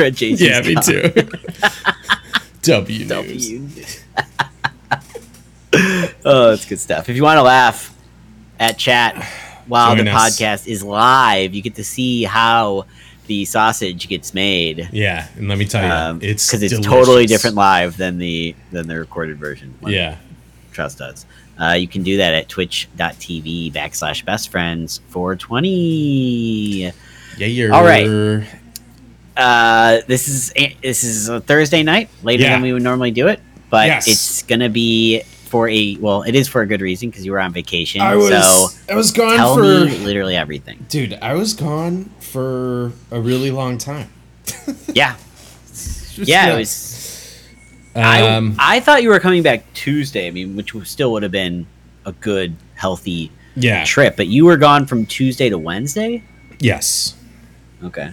read JT's yeah, me too. W news. W. oh, that's good stuff. If you want to laugh at chat while Join the us. podcast is live, you get to see how the sausage gets made. Yeah, and let me tell you, Um, it's because it's delicious. totally different live than the than the recorded version. Yeah, trust us. Uh, you can do that at twitch.tv backslash best friends 420. yeah. You're All right. Uh, this is this is a Thursday night, later Yeah. than we would normally do it, but Yes. it's gonna be for a well, it is for a good reason because you were on vacation. I was so I was gone tell for me literally everything. dude. I was gone for a really long time. Yeah, yeah. It was. Um, I I thought you were coming back Tuesday. I mean, which still would have been a good, healthy yeah. trip. But you were gone from Tuesday to Wednesday. Yes. Okay.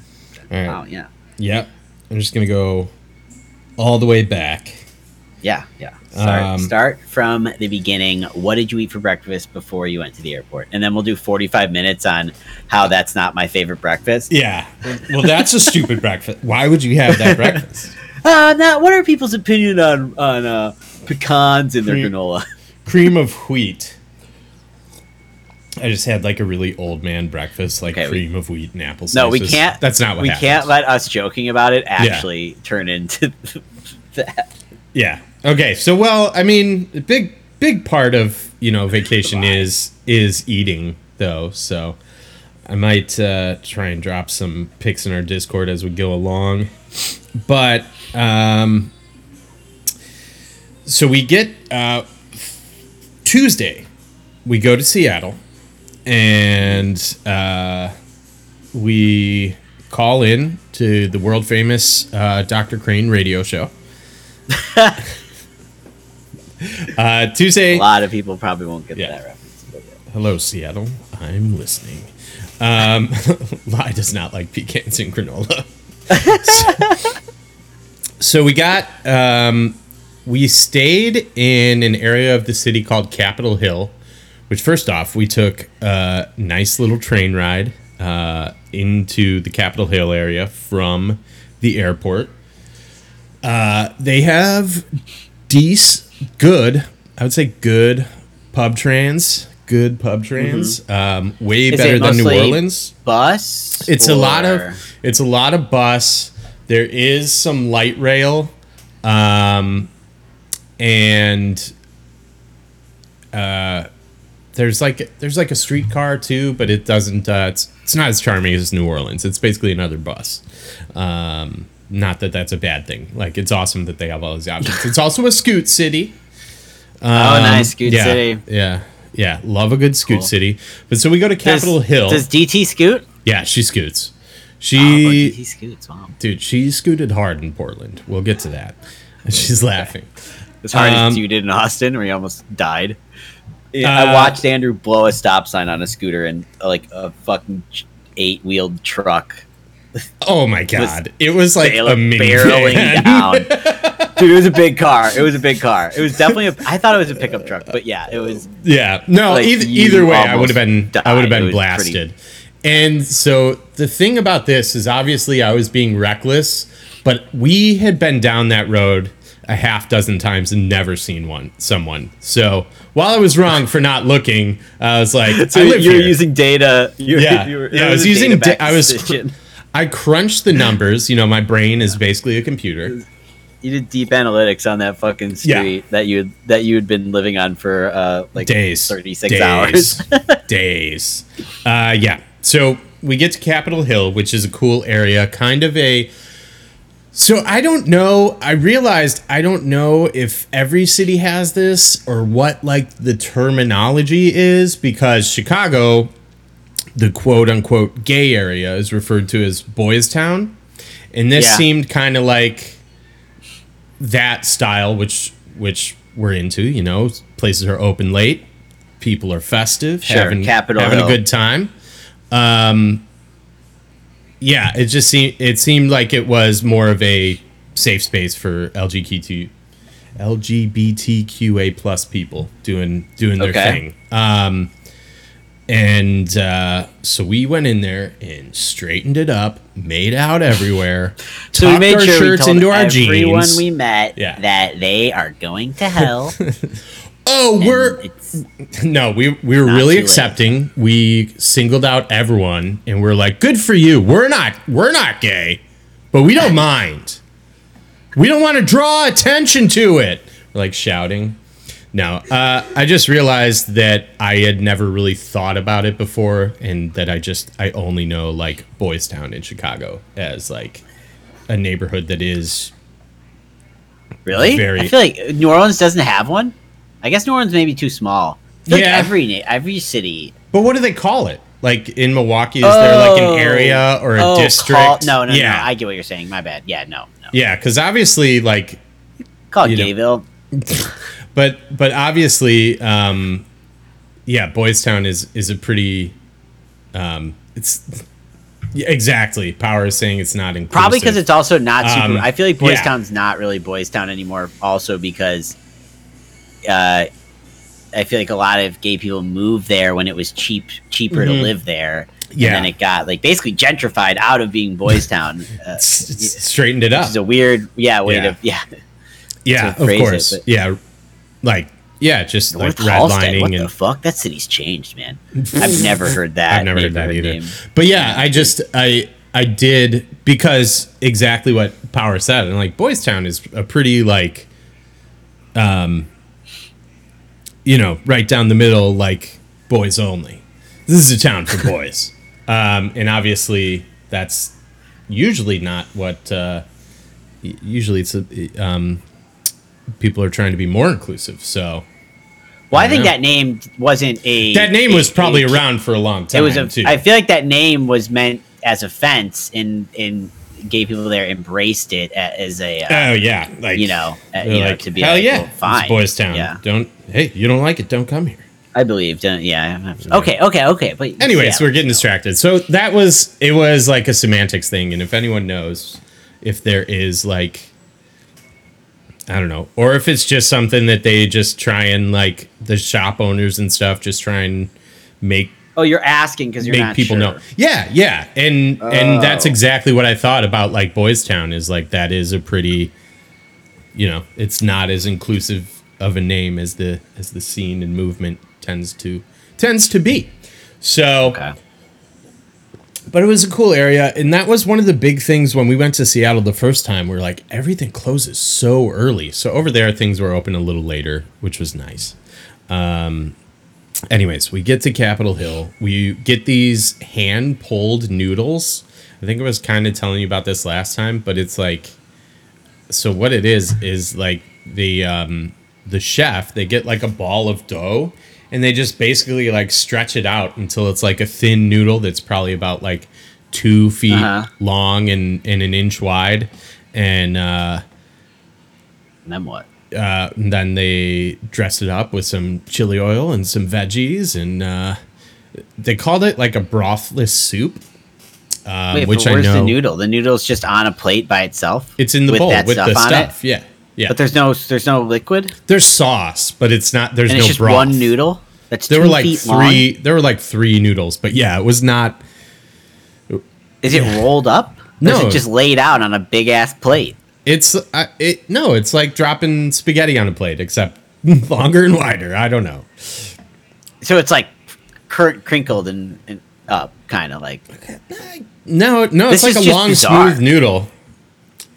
Right. Wow. Yeah. Yep. I'm just gonna go all the way back. Yeah. Yeah. Start, Um, start from the beginning. What did you eat for breakfast before you went to the airport? And then we'll do 45 minutes on how that's not my favorite breakfast. Yeah. Well, that's a stupid breakfast. Why would you have that breakfast? Uh, now, what are people's opinion on on uh, pecans in their Cream- granola? Cream of wheat. I just had like a really old man breakfast, like Okay, we- cream of wheat and apple No, we can't. That's not what we happened. can't let us joking about it actually turn into that. Yeah. Okay. So, well, I mean, a big big part of you know vacation is is eating though. So, I might uh, try and drop some pics in our Discord as we go along. But um, so we get uh, Tuesday. We go to Seattle, and uh, we call in to the world famous uh, Dr. Crane radio show. Uh, Tuesday. A lot of people probably won't get Yeah. that reference. yeah. Hello, Seattle. I'm listening. Um, Lie does not like pecans and granola. so, so we got, um, we stayed in an area of the city called Capitol Hill, which first off, we took a nice little train ride uh, into the Capitol Hill area from the airport. Uh, they have decent, good, I would say good pub trans, good pub trans. Um, way Mm-hmm. Is better than New Orleans. Bus. It's a lot of it's a lot of bus. There is some light rail, um, and uh, there's like there's like a streetcar too, but it doesn't. Uh, it's it's not as charming as New Orleans. It's basically another bus. Um, not that that's a bad thing. Like it's awesome that they have all these options. It's also a scoot city. Oh, nice, Um, good yeah, city. Yeah, yeah, love a good scoot Cool. city. But so we go to Does- Capitol Hill. Does DT scoot? yeah, she scoots. Oh, She DT scoots. Wow. dude, she scooted hard in Portland. We'll get to that. She's laughing. As hard Um, as you did in Austin, where you almost died. Yeah, Uh, I watched Andrew blow a stop sign on a scooter and like a fucking eight wheeled truck Oh my god, it was like bail- a minivan. barreling down. Dude, it was a big car. It was a big car. It was definitely a. I thought it was a pickup truck, but yeah, it was. Yeah, no. Like, either, either way, I would have been. I would have been was blasted. And so the thing about this is, obviously, I was being reckless, but we had been down that road a half dozen times and never seen one someone. So while I was wrong for not looking, I was like, So I live you're here. using data. You're, yeah, you were- yeah. I was using. Da- I was. cr- I crunched the numbers. You know, my brain is basically a computer. You did deep analytics on that fucking Yeah. street that you that you had been living on for uh like days, thirty six hours. days. Uh, yeah. So we get to Capitol Hill, which is a cool area, kind of a So I don't know. I realized I don't know if every city has this or what like the terminology is because Chicago, the quote unquote gay area, is referred to as Boys Town, and this Yeah. seemed kind of like that style, which which we're into. You know, places are open late, people are festive, Sure, having having a good time. Um, yeah, it just seemed it seemed like it was more of a safe space for LGBT LGBTQA plus people doing doing their Okay. thing. Um, and uh, so we went in there and straightened it up, made out everywhere, So we made our sure we shirts told into our everyone jeans. we met Yeah. that they are going to hell. oh, we're No, we we were really accepting. We singled out everyone, and we're like, "Good for you. We're not we're not gay, but we don't mind. We don't want to draw attention to it." We're like shouting. No, uh, I just realized that I had never really thought about it before, and that I just I only know like Boys Town in Chicago as like a neighborhood that is really? Very- I feel like New Orleans doesn't have one. I guess New Orleans may be too small. Like Yeah. every every city. But what do they call it? Like in Milwaukee, is there like an area or a Oh, district? call- no, no, yeah. no. I get what you're saying. My bad. Yeah, no, no. Yeah, because obviously, like, Call it. Gayville. but but obviously, um, yeah, Boys Town is is a pretty, um, it's yeah, exactly. Power is saying it's not inclusive. Probably because it's also not super. Um, I feel like Boys yeah. Town's not really Boys Town anymore. Also because, uh, I feel like a lot of gay people moved there when it was cheap, cheaper to live there. Mm-hmm. Yeah. and then it got like basically gentrified out of being Boys Town. Uh, straightened it up. It's a weird, yeah, way Yeah. to yeah. yeah, to of phrase it, course. yeah, like yeah, just like North Halsted, what redlining the fuck? That city's changed, man. I've never heard that. I've never heard that either. name. But yeah, I just I I did because exactly what Power said, and like Boys Town is a pretty like, um, you know, right down the middle, like boys only. This is a town for boys, um, and obviously that's usually not what. Uh, usually it's a, um, people are trying to be more inclusive. So Well, I think Yeah. that name wasn't a. that name was probably a- around for a long time. It was a. too. I feel like that name was meant as a fence, and and gay people there embraced it as a. Uh, Oh yeah, like you know, uh, know, like, to be hell like, yeah, well, fine, it's Boys Town. Yeah, Don't hey, you don't like it? Don't come here. I believe. Don't, yeah. Okay. Okay. Okay. But Anyways, yeah, we're getting distracted. So that was it. Was like a semantics thing, and if anyone knows if there is like, I don't know, or if it's just something that they just try and like the shop owners and stuff just try and make Oh, you're asking because you're make people sure. know. Yeah, yeah, and and oh. that's Oh. exactly what I thought about like Boys Town is like that is a pretty, you know, it's not as inclusive of a name as the as the scene and movement tends to tends to be. So, Okay. but it was a cool area, and that was one of the big things when we went to Seattle the first time. We are like, everything closes so early. So over there, things were open a little later, which was nice. Um, anyways, we get to Capitol Hill. We get these hand pulled noodles. I think I was kind of telling you about this last time, but it's like, so what it is is like the um, the chef they get like a ball of dough and they just basically like stretch it out until it's like a thin noodle that's probably about like two feet Uh-huh. long and, and an inch wide and uh, And then what? uh, and then they dress it up with some chili oil and some veggies and uh, they called it like a brothless soup um, Wait, which but I where's know the noodle? The noodle's just on a plate by itself. it's in the with bowl that with the stuff it? yeah yeah But there's no there's no liquid, there's sauce but it's not there's and no just broth. one noodle. That's there were like three long. there were like three noodles but yeah it was not Is it rolled up? No. it just laid out on a big ass plate? it's uh, it no it's like dropping spaghetti on a plate except longer and wider i don't know So it's like cur- crinkled and, and up, kind of like no no it's This like a long bizarre. smooth noodle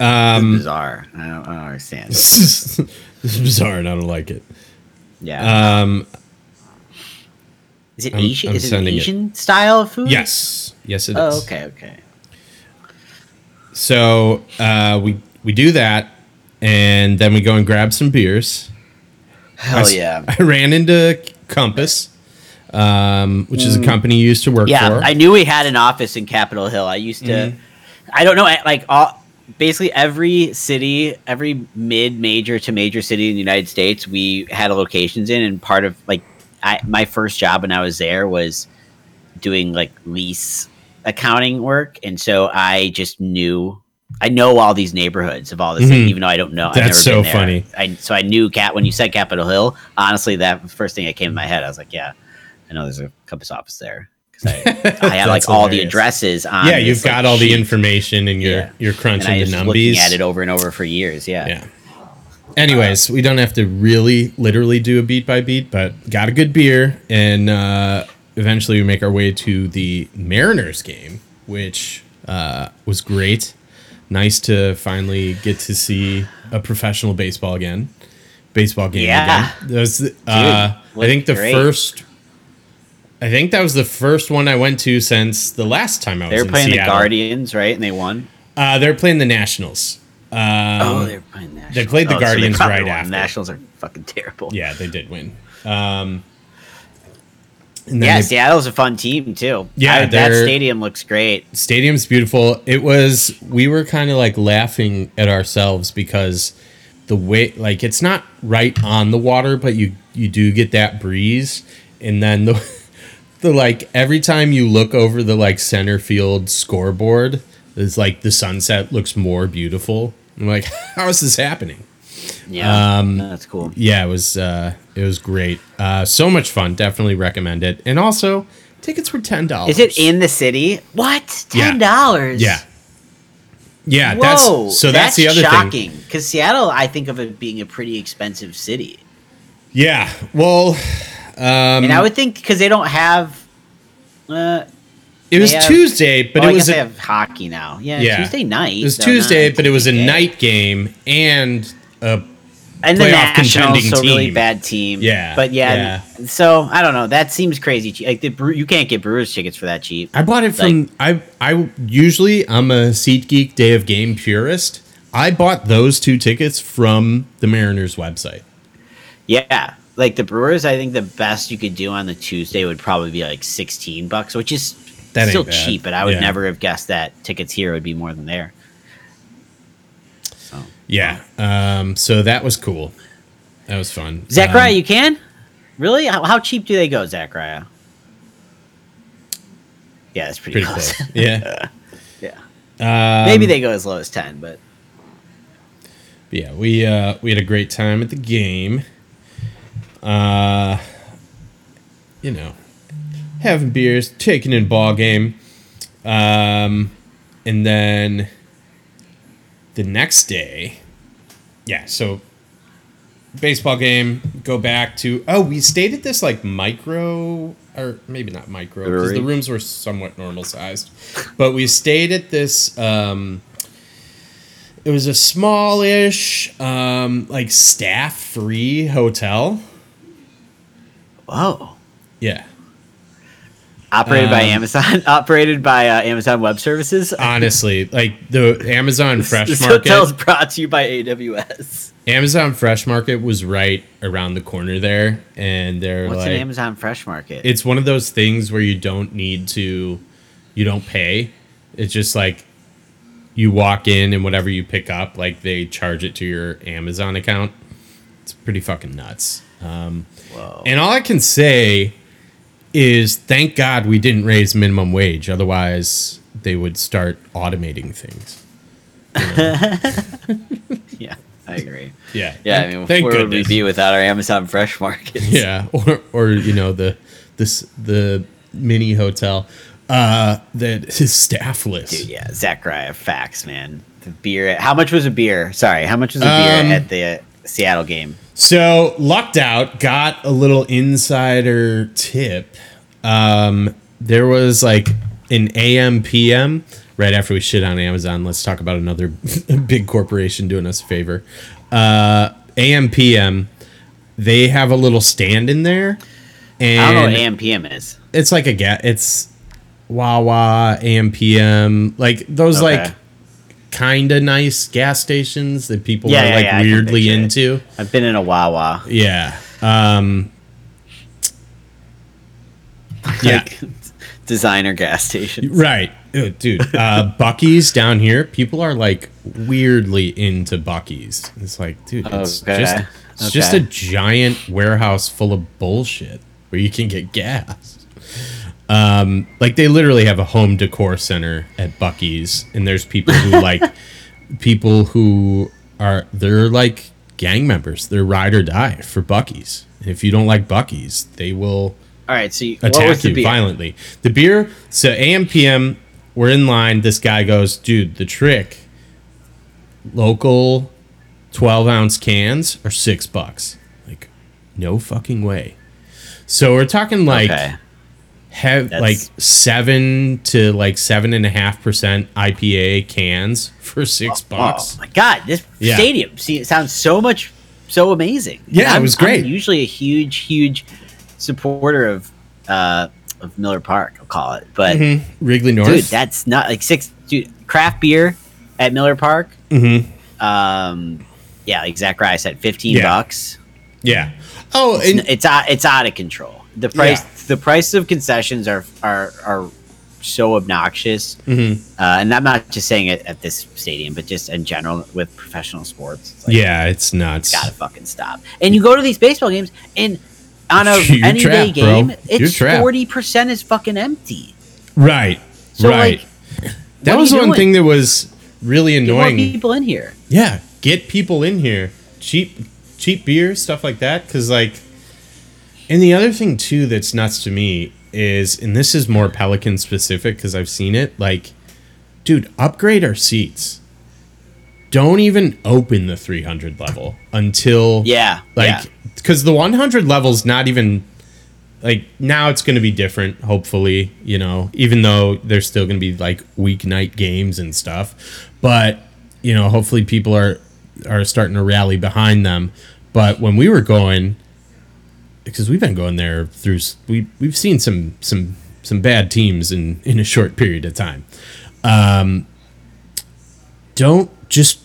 Um, bizarre. I don't, I don't understand. this is bizarre and i don't like it Yeah. um is it I'm- Asian? I'm is it an sending it. Asian style of food? yes yes it is. Oh, okay, okay. so uh we we do that, and then we go and grab some beers. I Hell s- yeah. I ran into Compass, um, which is a company you used to work Mm. Yeah, for. I knew we had an office in Capitol Hill. I used to, Mm-hmm. I don't know, like all, basically every city, every mid major to major city in the United States, we had locations in, and part of like I my first job when I was there was doing like lease accounting work, and so I just knew. I know all these neighborhoods of all this, Mhm. even though I don't know. I've That's never so been there. funny. I, so I knew Cat when you said Capitol Hill. Honestly, that first thing that came to my head. I was like, yeah, I know there's a Compass office there I, I had like all the addresses on. yeah, this, you've like, got all the information and you're Yeah. you're and crunching I the was numbies. looking at it over and over for years. Yeah, Yeah. Anyways, we don't have to really literally do a beat by beat, but got a good beer, and uh, eventually we make our way to the Mariners game, which uh, was great. Nice to finally get to see a professional baseball again, baseball game Yeah. again. That was, uh, I think the great. first. I think that was the first one I went to since the last time I was they were in playing Seattle. the Guardians, right? And they won. Uh, they're playing the Nationals. Um, oh, they were playing the Nationals. they played the Oh, Guardians probably right won. after. Nationals are fucking terrible. Yeah, they did win. Um, and then yeah. they- Seattle's a fun team too. Yeah, I- that stadium looks great. stadium's beautiful. It was we were kind of like laughing at ourselves because the way like it's not right on the water, but you you do get that breeze, and then the the like every time you look over the like center field scoreboard, it's like the sunset looks more beautiful. I'm like, how is this happening? Yeah, Um, that's cool. yeah, it was uh, it was great. Uh, so much fun. Definitely recommend it. And also, tickets were ten dollars. Is it in the city? What? Ten dollars? Yeah, yeah. Whoa, that's so. That's, the other thing. shocking. Because Seattle, I think of it being a pretty expensive city, Yeah. Well, um, and I would think because they don't have. Uh, it was have- Tuesday, but oh, I it guess was they a, have hockey now. Yeah, yeah Tuesday night. It was so Tuesday, but it was a night game and a and the playoff Nationals, so really bad team. Yeah, but yeah, So I don't know. That seems crazy. Like the Bre- you can't get Brewers tickets for that cheap. I bought it from I I usually I'm a SeatGeek Day of Game purist. I bought those two tickets from the Mariners website. Yeah, like the Brewers, I think the best you could do on the Tuesday would probably be like sixteen bucks, which is That still cheap. But I would Yeah. never have guessed that tickets here would be more than there. So Yeah. Um. So that was cool. That was fun. Zachariah, Um, you can really? How, how cheap do they go, Zachariah? Yeah, it's pretty, pretty close. close. Yeah. yeah, Um, maybe they go as low as ten, but yeah, we uh, we had a great time at the game. Uh, you know, having beers, taking in ball game, um, and then the next day, yeah. So baseball game. Go back to oh, we stayed at this like micro or maybe not micro because the rooms were somewhat normal sized, but we stayed at this. Um, it was a smallish, um, like staff free hotel. Whoa. Yeah. Operated by Um, Amazon, operated by uh, Amazon Web Services. Honestly, like the Amazon Fresh this Market. hotel is brought to you by AWS. Amazon Fresh Market was right around the corner there, and they're What's like, an Amazon Fresh Market? it's one of those things where you don't need to, you don't pay. It's just like you walk in and whatever you pick up, like they charge it to your Amazon account. It's pretty fucking nuts. Um, Whoa. And all I can say is thank God we didn't raise minimum wage. Otherwise, they would start automating things. yeah, I agree. Yeah. Yeah, I mean, thank where would we be without our Amazon Fresh Markets? Yeah, or or you know the this the mini hotel uh that is staffless. Dude, yeah, Zachariah, facts, man. The beer. How much was a beer? Sorry, how much was a Um, beer at the Seattle game? So lucked out, got a little insider tip. Um, there was like an AM PM right after we shit on Amazon. Let's talk about another big corporation doing us a favor. Uh, AM PM, they have a little stand in there, and I don't know what AM PM is. it's like a get. It's Wawa AM PM, like those Okay. like kind of nice gas stations that people Yeah, are yeah, like yeah, weirdly picture it. into. I've been in a Wawa. Yeah. Um, yeah. Like, designer gas station. Right. Ew, Dude, uh, Buc-ee's down here, people are like weirdly into Buc-ee's. It's like, dude, it's Okay. just it's just a giant warehouse full of bullshit where you can get gas. Um, like they literally have a home decor center at Buc-ee's, and there's people who like people who are they're like gang members. They're ride or die for Buc-ee's. And if you don't like Buc-ee's, they will All right, so you, what was attack the you beer? violently. The beer, so AM PM, we're in line. This guy goes, dude, the trick, local 12 ounce cans are six bucks. Like, no fucking way. So we're talking like okay. Have like seven to like seven and a half percent IPA cans for six bucks. Oh my god, this Yeah. stadium. See, it sounds so much so amazing. Yeah, it was great. I'm usually a huge, huge supporter of uh of Miller Park. I'll call it, but Wrigley North. dude, that's not like six. Dude, craft beer at Miller Park. Mm-hmm. Um, yeah, like Zach Rice said, fifteen Yeah. bucks. yeah. Oh, and It's out. It's out of control. The price. Yeah. The price of concessions are are are so obnoxious. Mm-hmm. Uh, and I'm not just saying it at this stadium, but just in general with professional sports. It's like, yeah, it's nuts. gotta fucking stop. And you go to these baseball games, and on a You're any day trapped, bro. game, You're it's forty percent is fucking empty. Right. So right. like, that was one doing? thing that was really annoying. get people in here. Yeah, get people in here. Cheap cheap beer, stuff like that cuz like and the other thing too that's nuts to me is and this is more Pelican specific cuz I've seen it like dude, upgrade our seats. Don't even open the 300 level until Yeah, like yeah. cuz the 100 level's not even like now it's going to be different hopefully you know even though there's still going to be like weeknight games and stuff but you know hopefully people are are starting to rally behind them but when we were going because we've been going there through we we've seen some some some bad teams in in a short period of time um don't just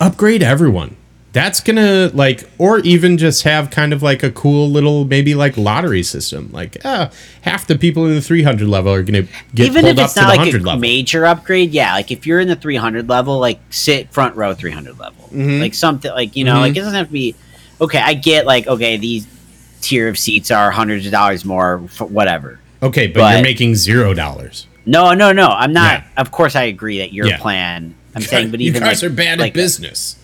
upgrade everyone that's gonna like or even just have kind of like a cool little maybe like lottery system like uh, half the people in the 300 level are gonna get Even if it's not like a level major upgrade, yeah. Like if you're in the 300 level, like sit front row 300 level, Mm-hmm. like something like you know, like it doesn't have to be. Okay, I get like okay, these tier of seats are hundreds of dollars more, for whatever. okay but, but- you're making zero dollars No, no, no. I'm not. Yeah. Of course, I agree that your Yeah. plan. I'm saying, but even you guys like, are bad like at business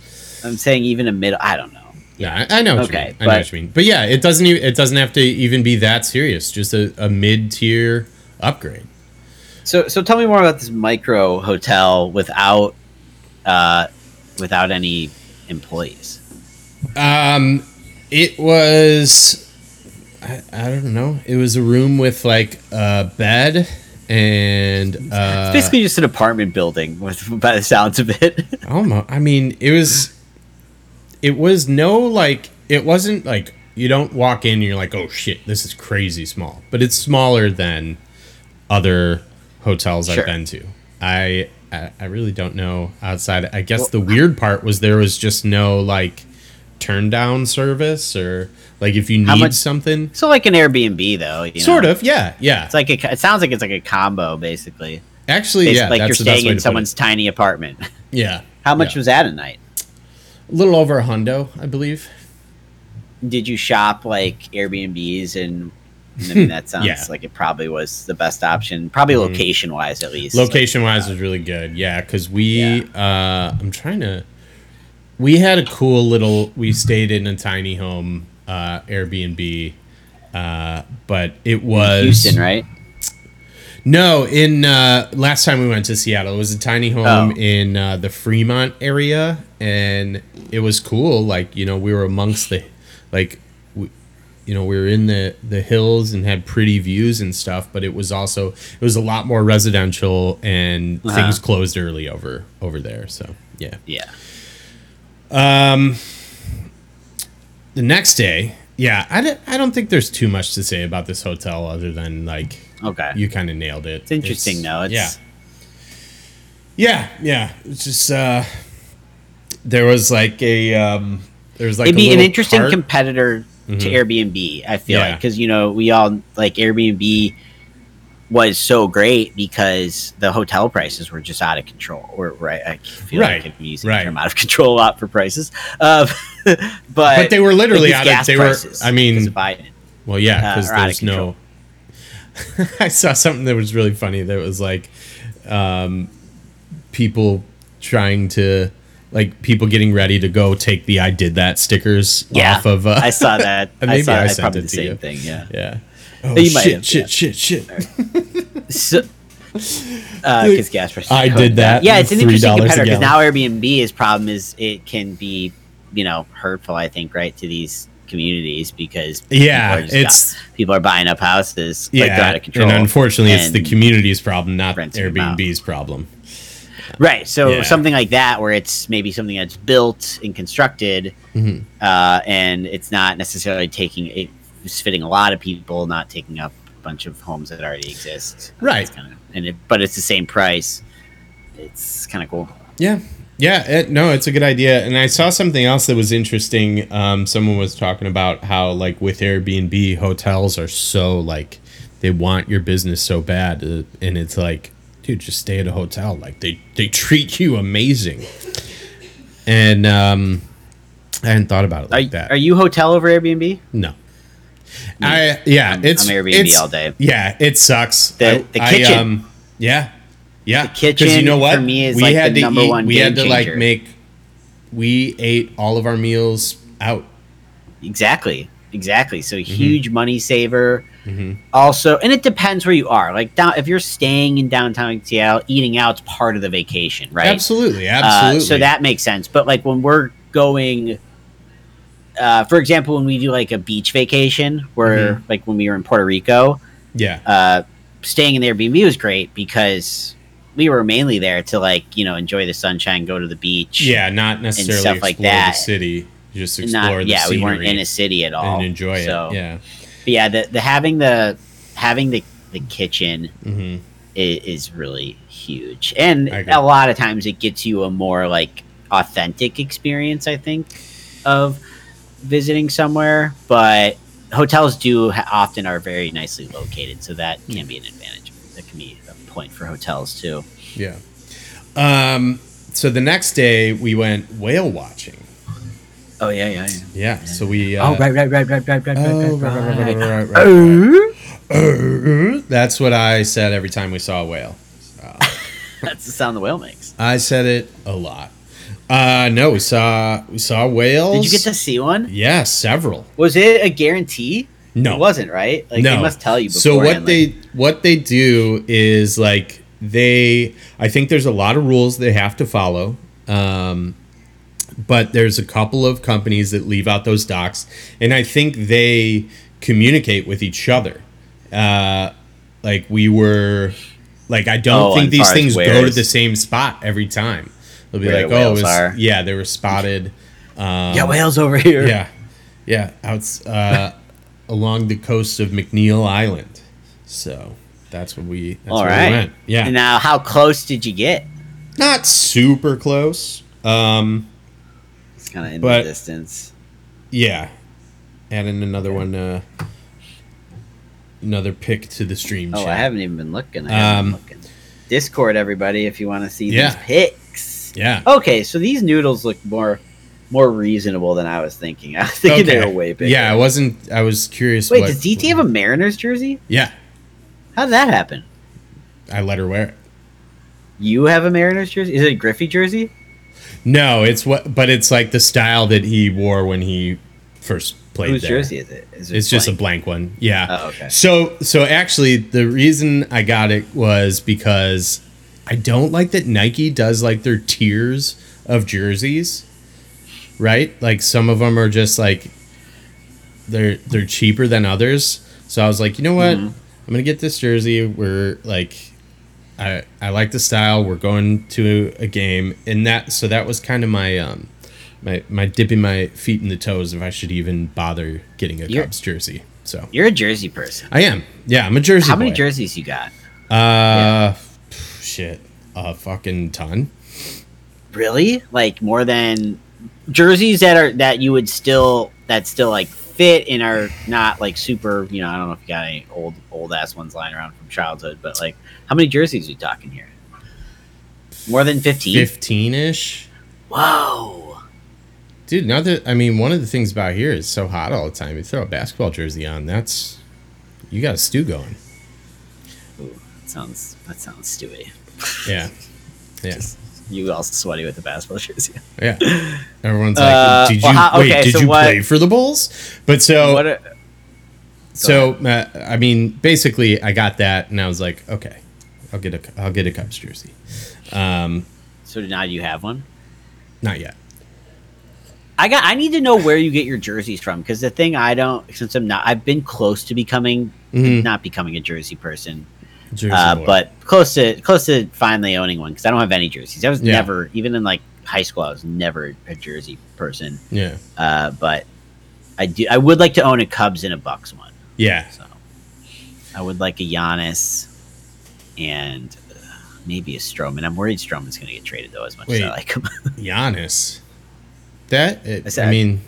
I'm saying even a middle. I don't know. yeah I, I know what Okay, you mean. I know but- what you mean but yeah it doesn't even it doesn't have to even be that serious just a, a mid-tier upgrade So, so tell me more about this micro hotel without, uh, without any employees. Um, it was. I, I don't know. It was a room with like a bed and uh, It's basically just an apartment building, with, by the sounds of it. almost. I mean, it was. It was no like. It wasn't like you don't walk in and you're like, oh shit, this is crazy small. But it's smaller than other hotels Sure. I've been to. I, I I really don't know outside. I guess the weird part was there was just no like turn down service or like if you need much- something. so like an Airbnb, though. You know? Sort of, yeah, yeah. It's like a, it sounds like it's like a combo, basically. Actually, It's yeah, like that's you're staying in someone's tiny apartment. Yeah. How much yeah. was that a night? a little over a hundo, I believe. Did you shop like Airbnbs and? I mean, that sounds Yeah. Mm-hmm. like it probably was the best option, probably location wise at least. Location wise was really good. Yeah, because we, uh, I'm trying to. We had a cool little. We stayed in a tiny home uh, Airbnb, uh, but it was Houston, right? No, in uh, last time we went to Seattle, it was a tiny home Oh. in uh, the Fremont area, and it was cool. Like you know, we were amongst the, like, we, you know, we were in the the hills and had pretty views and stuff. But it was also it was a lot more residential, and Uh-huh. things closed early over over there. So yeah. Yeah. The next day, yeah, I don't, I don't think there's too much to say about this hotel other than like Okay. you kind of nailed it. It's interesting, though. It's, yeah. Yeah, yeah. It's just uh, there was like a um, there was like It'd be an interesting cart. competitor to Mhm. Airbnb. I feel Yeah. like because you know we all like Airbnb was so great because the hotel prices were just out of control. Or right, I feel Right, like I'm using right. the term out of control a lot for prices. Uh, but But they were literally out of- they were- I mean. Well, yeah, uh, because of there's no. I saw something that was really funny. That was like, um, people trying to, like, people getting ready to go take the "I did that" stickers Yeah, off of. Uh, I saw that. I maybe saw I I sent probably it the to same you. thing. Yeah. yeah. Oh You might shit! have, shit! yeah. Shit! Shit! So, because gas prices. I did that Yeah, it's an interesting competitor because now Airbnb's problem is it can be, you know, hurtful. I think right to these communities because Yeah, people it's- got- people are buying up houses. like, they're Yeah, out of control. and unfortunately, it's the community's problem, not renting them out. Airbnb's problem. Right. So Yeah. something like that, where it's maybe something that's built and constructed, Mhm. uh, and it's not necessarily taking it's fitting a lot of people, not taking up a bunch of homes that already exist. Right. It's kinda, and it, but it's the same price. It's kind of cool. Yeah. Yeah, it, no, it's a good idea. And I saw something else that was interesting. Um, someone was talking about how, like, with Airbnb, hotels are so, like, they want your business so bad. Uh, and it's like, dude, just stay at a hotel. Like, they, they treat you amazing. And um, I hadn't thought about it like are, that. are you hotel over Airbnb? no. I yeah, I'm- it's I'm Airbnb it's- all day. Yeah, it sucks. The- the I, kitchen. um, yeah, yeah. The kitchen You know what? for me is, like, the number one We had to like make. We ate all of our meals out. Exactly. Exactly. So Mm-hmm. huge money saver. Also, and it depends where you are. Like down, if you're staying in downtown Seattle, eating out's part of the vacation, right? Absolutely, Uh, absolutely. so that makes sense. But like when we're going, uh, for example, when we do like a beach vacation, where Mm-hmm. like when we were in Puerto Rico, yeah, uh, staying in the Airbnb was great because we were mainly there to like you know enjoy the sunshine, go to the beach. yeah, not necessarily stuff explore like that. the city. Just explore Not, the yeah, we weren't in a city at all and enjoy so, it. Yeah, But yeah, the, the having the having the the kitchen hmm is, is really huge, and a lot of times it gets you a more like authentic experience. I think of visiting somewhere, but hotels do ha- often are very nicely located, so that can be an advantage. That can be a point for hotels too. yeah. Um. So the next day we went whale watching. Oh yeah, yeah, yeah. Yeah. So we. Uh, oh right, right, right, right, right, right, Oh, right, right, right, right, right, right. right, right, right. Uh, That's what I said every time we saw a whale. That's the sound the whale makes. I said it a lot. Uh, no, we saw we saw whales. Did you get to see one? Yeah, several. Was it a guarantee? No, It wasn't right. Like no. they must tell you. So what they like, what they do is like they. I think there's a lot of rules they have to follow. Um, but there's a couple of companies that leave out those docs, and I think they communicate with each other. Uh, like we were, like I don't Oh, think these things go to the same spot every time. They'll be Where like, oh, was, yeah, they were spotted. Um, yeah, whales over here. yeah, yeah, out uh, along the coast of McNeil Island. So that's what we. That's All right. we went. Yeah, And now, how close did you get? not super close. Um, It's kind of in But- the distance. yeah, adding another one. Uh, another pick to the stream. Oh, chat. I haven't even been looking. I Um, been looking. Discord, everybody, if you want to see Yeah. these Yeah. Okay, so these noodles look more more reasonable than I was thinking. I was thinking they were way bigger. Yeah, I wasn't. I was curious. Wait, what, does DT have a Mariners jersey? Yeah, How did that happen? I let her wear it. You have a Mariners jersey? Is it a Griffey jersey? No, it's what, but it's like the style that he wore when he first played Whose there. jersey is it? Is it It's just a blank? blank one. Yeah. Oh, okay. So so actually the reason I got it was because I don't like that Nike does like their tiers of jerseys. Right? Like some of them are just like they're they're cheaper than others. So I was like, you know what? Mm-hmm. I'm gonna get this jersey. We're like I I like the style. We're going to a game, and that so that was kind of my um my my dipping my feet in the toes if I should even bother getting a You're- Cubs jersey. So You're a jersey person. I am. Yeah, I'm a jersey. How many jerseys you got? Uh, pff, shit, a fucking ton. Really? Like more than jerseys that are that you would still that still like fit and are not like super. You know, I don't know if you got any old old ass ones lying around from childhood, but like how many jerseys are you talking here? More than fifteen. 15 ish. Whoa. Dude, not that I mean, one of the things about here is so hot all the time. You throw a basketball jersey on, that's you got a stew going. Ooh, that sounds that sounds stewy. Yeah, yeah, You all sweaty with the basketball jersey. yeah. Everyone's like, Uh, "Did you well, how- wait? did so you what- play for the Bulls?" But so? Are, so uh, I mean, basically, I got that, and I was like, "Okay, I'll get a I'll get a Cubs jersey." Um, so now do you have one. not yet. I got. I need to know where you get your jerseys from because the thing I don't since I'm not. I've been close to becoming Mhm. not becoming a jersey person, uh, but close to close to finally owning one because I don't have any jerseys. I was Yeah. never even in like high school. I was never a jersey person. yeah, Uh, but I do. I would like to own a Cubs and a Bucks one. yeah, So I would like a Giannis and uh, maybe a Stroman. I'm worried Stroman's going to get traded though, as much as I like him. Giannis. That it, Is I that- mean,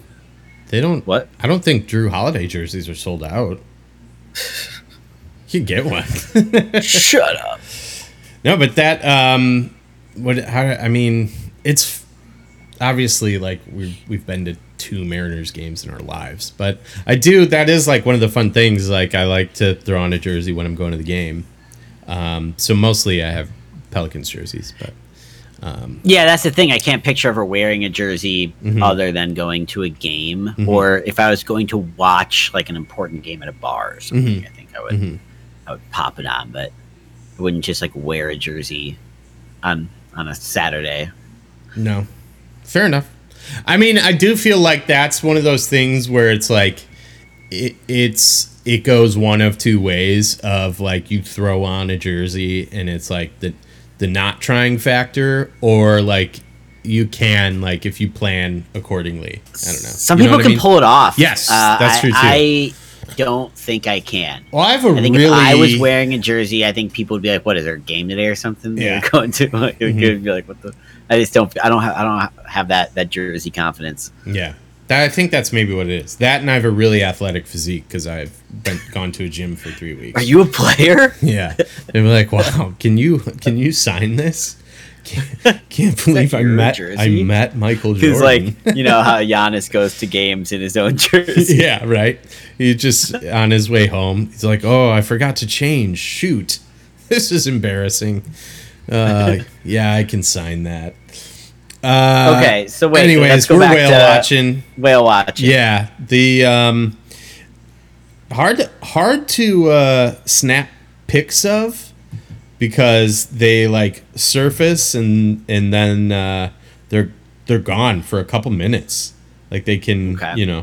they don't. what? I don't think Jrue Holiday jerseys are sold out. You can get one. Shut up. no, but that um, what? How? I mean, it's obviously like we've we've been to two Mariners games in our lives, but I do. That is like one of the fun things. Like I like to throw on a jersey when I'm going to the game. Um, so mostly I have Pelicans jerseys, but Yeah, that's the thing. I can't picture ever wearing a jersey Mm-hmm. other than going to a game, or if I was going to watch like an important game at a bar or something. Mm-hmm. I think I would, I would pop it on, but I wouldn't just like wear a jersey on on a Saturday. No. Fair enough. I mean, I do feel like that's one of those things where it's like it, it's it goes one of two ways of like you throw on a jersey and it's like the the not trying factor or like you can like if you plan accordingly. I don't know. Some You know people what I can mean? pull it off. Yes, Uh, that's I- true, too. I don't think I can. Well, I have a I think really if I was wearing a jersey, I think people would be like, "What is there a game today or something?" Yeah. They're going to like, mm-hmm. would be like, "What the?" I just don't. I don't. Have, I don't have that that jersey confidence. Yeah. That, I think that's maybe what it is. That and I have a really athletic physique because I've been gone to a gym for three weeks. Are you a player? Yeah, they were like, "Wow, can you can you sign this?" Can't, can't believe I met jersey? I met Michael Jordan. He's like, you know how Giannis goes to games in his own jersey. yeah, right. He just on his way home. He's like, "Oh, I forgot to change. Shoot, this is embarrassing." Uh, yeah, I can sign that. Uh, Okay, so wait. anyways, let's go we're whale watching. Whale watching. Yeah, the um, hard hard to uh, snap pics of because they like surface and and then uh, they're they're gone for a couple minutes. Like they can Okay. you know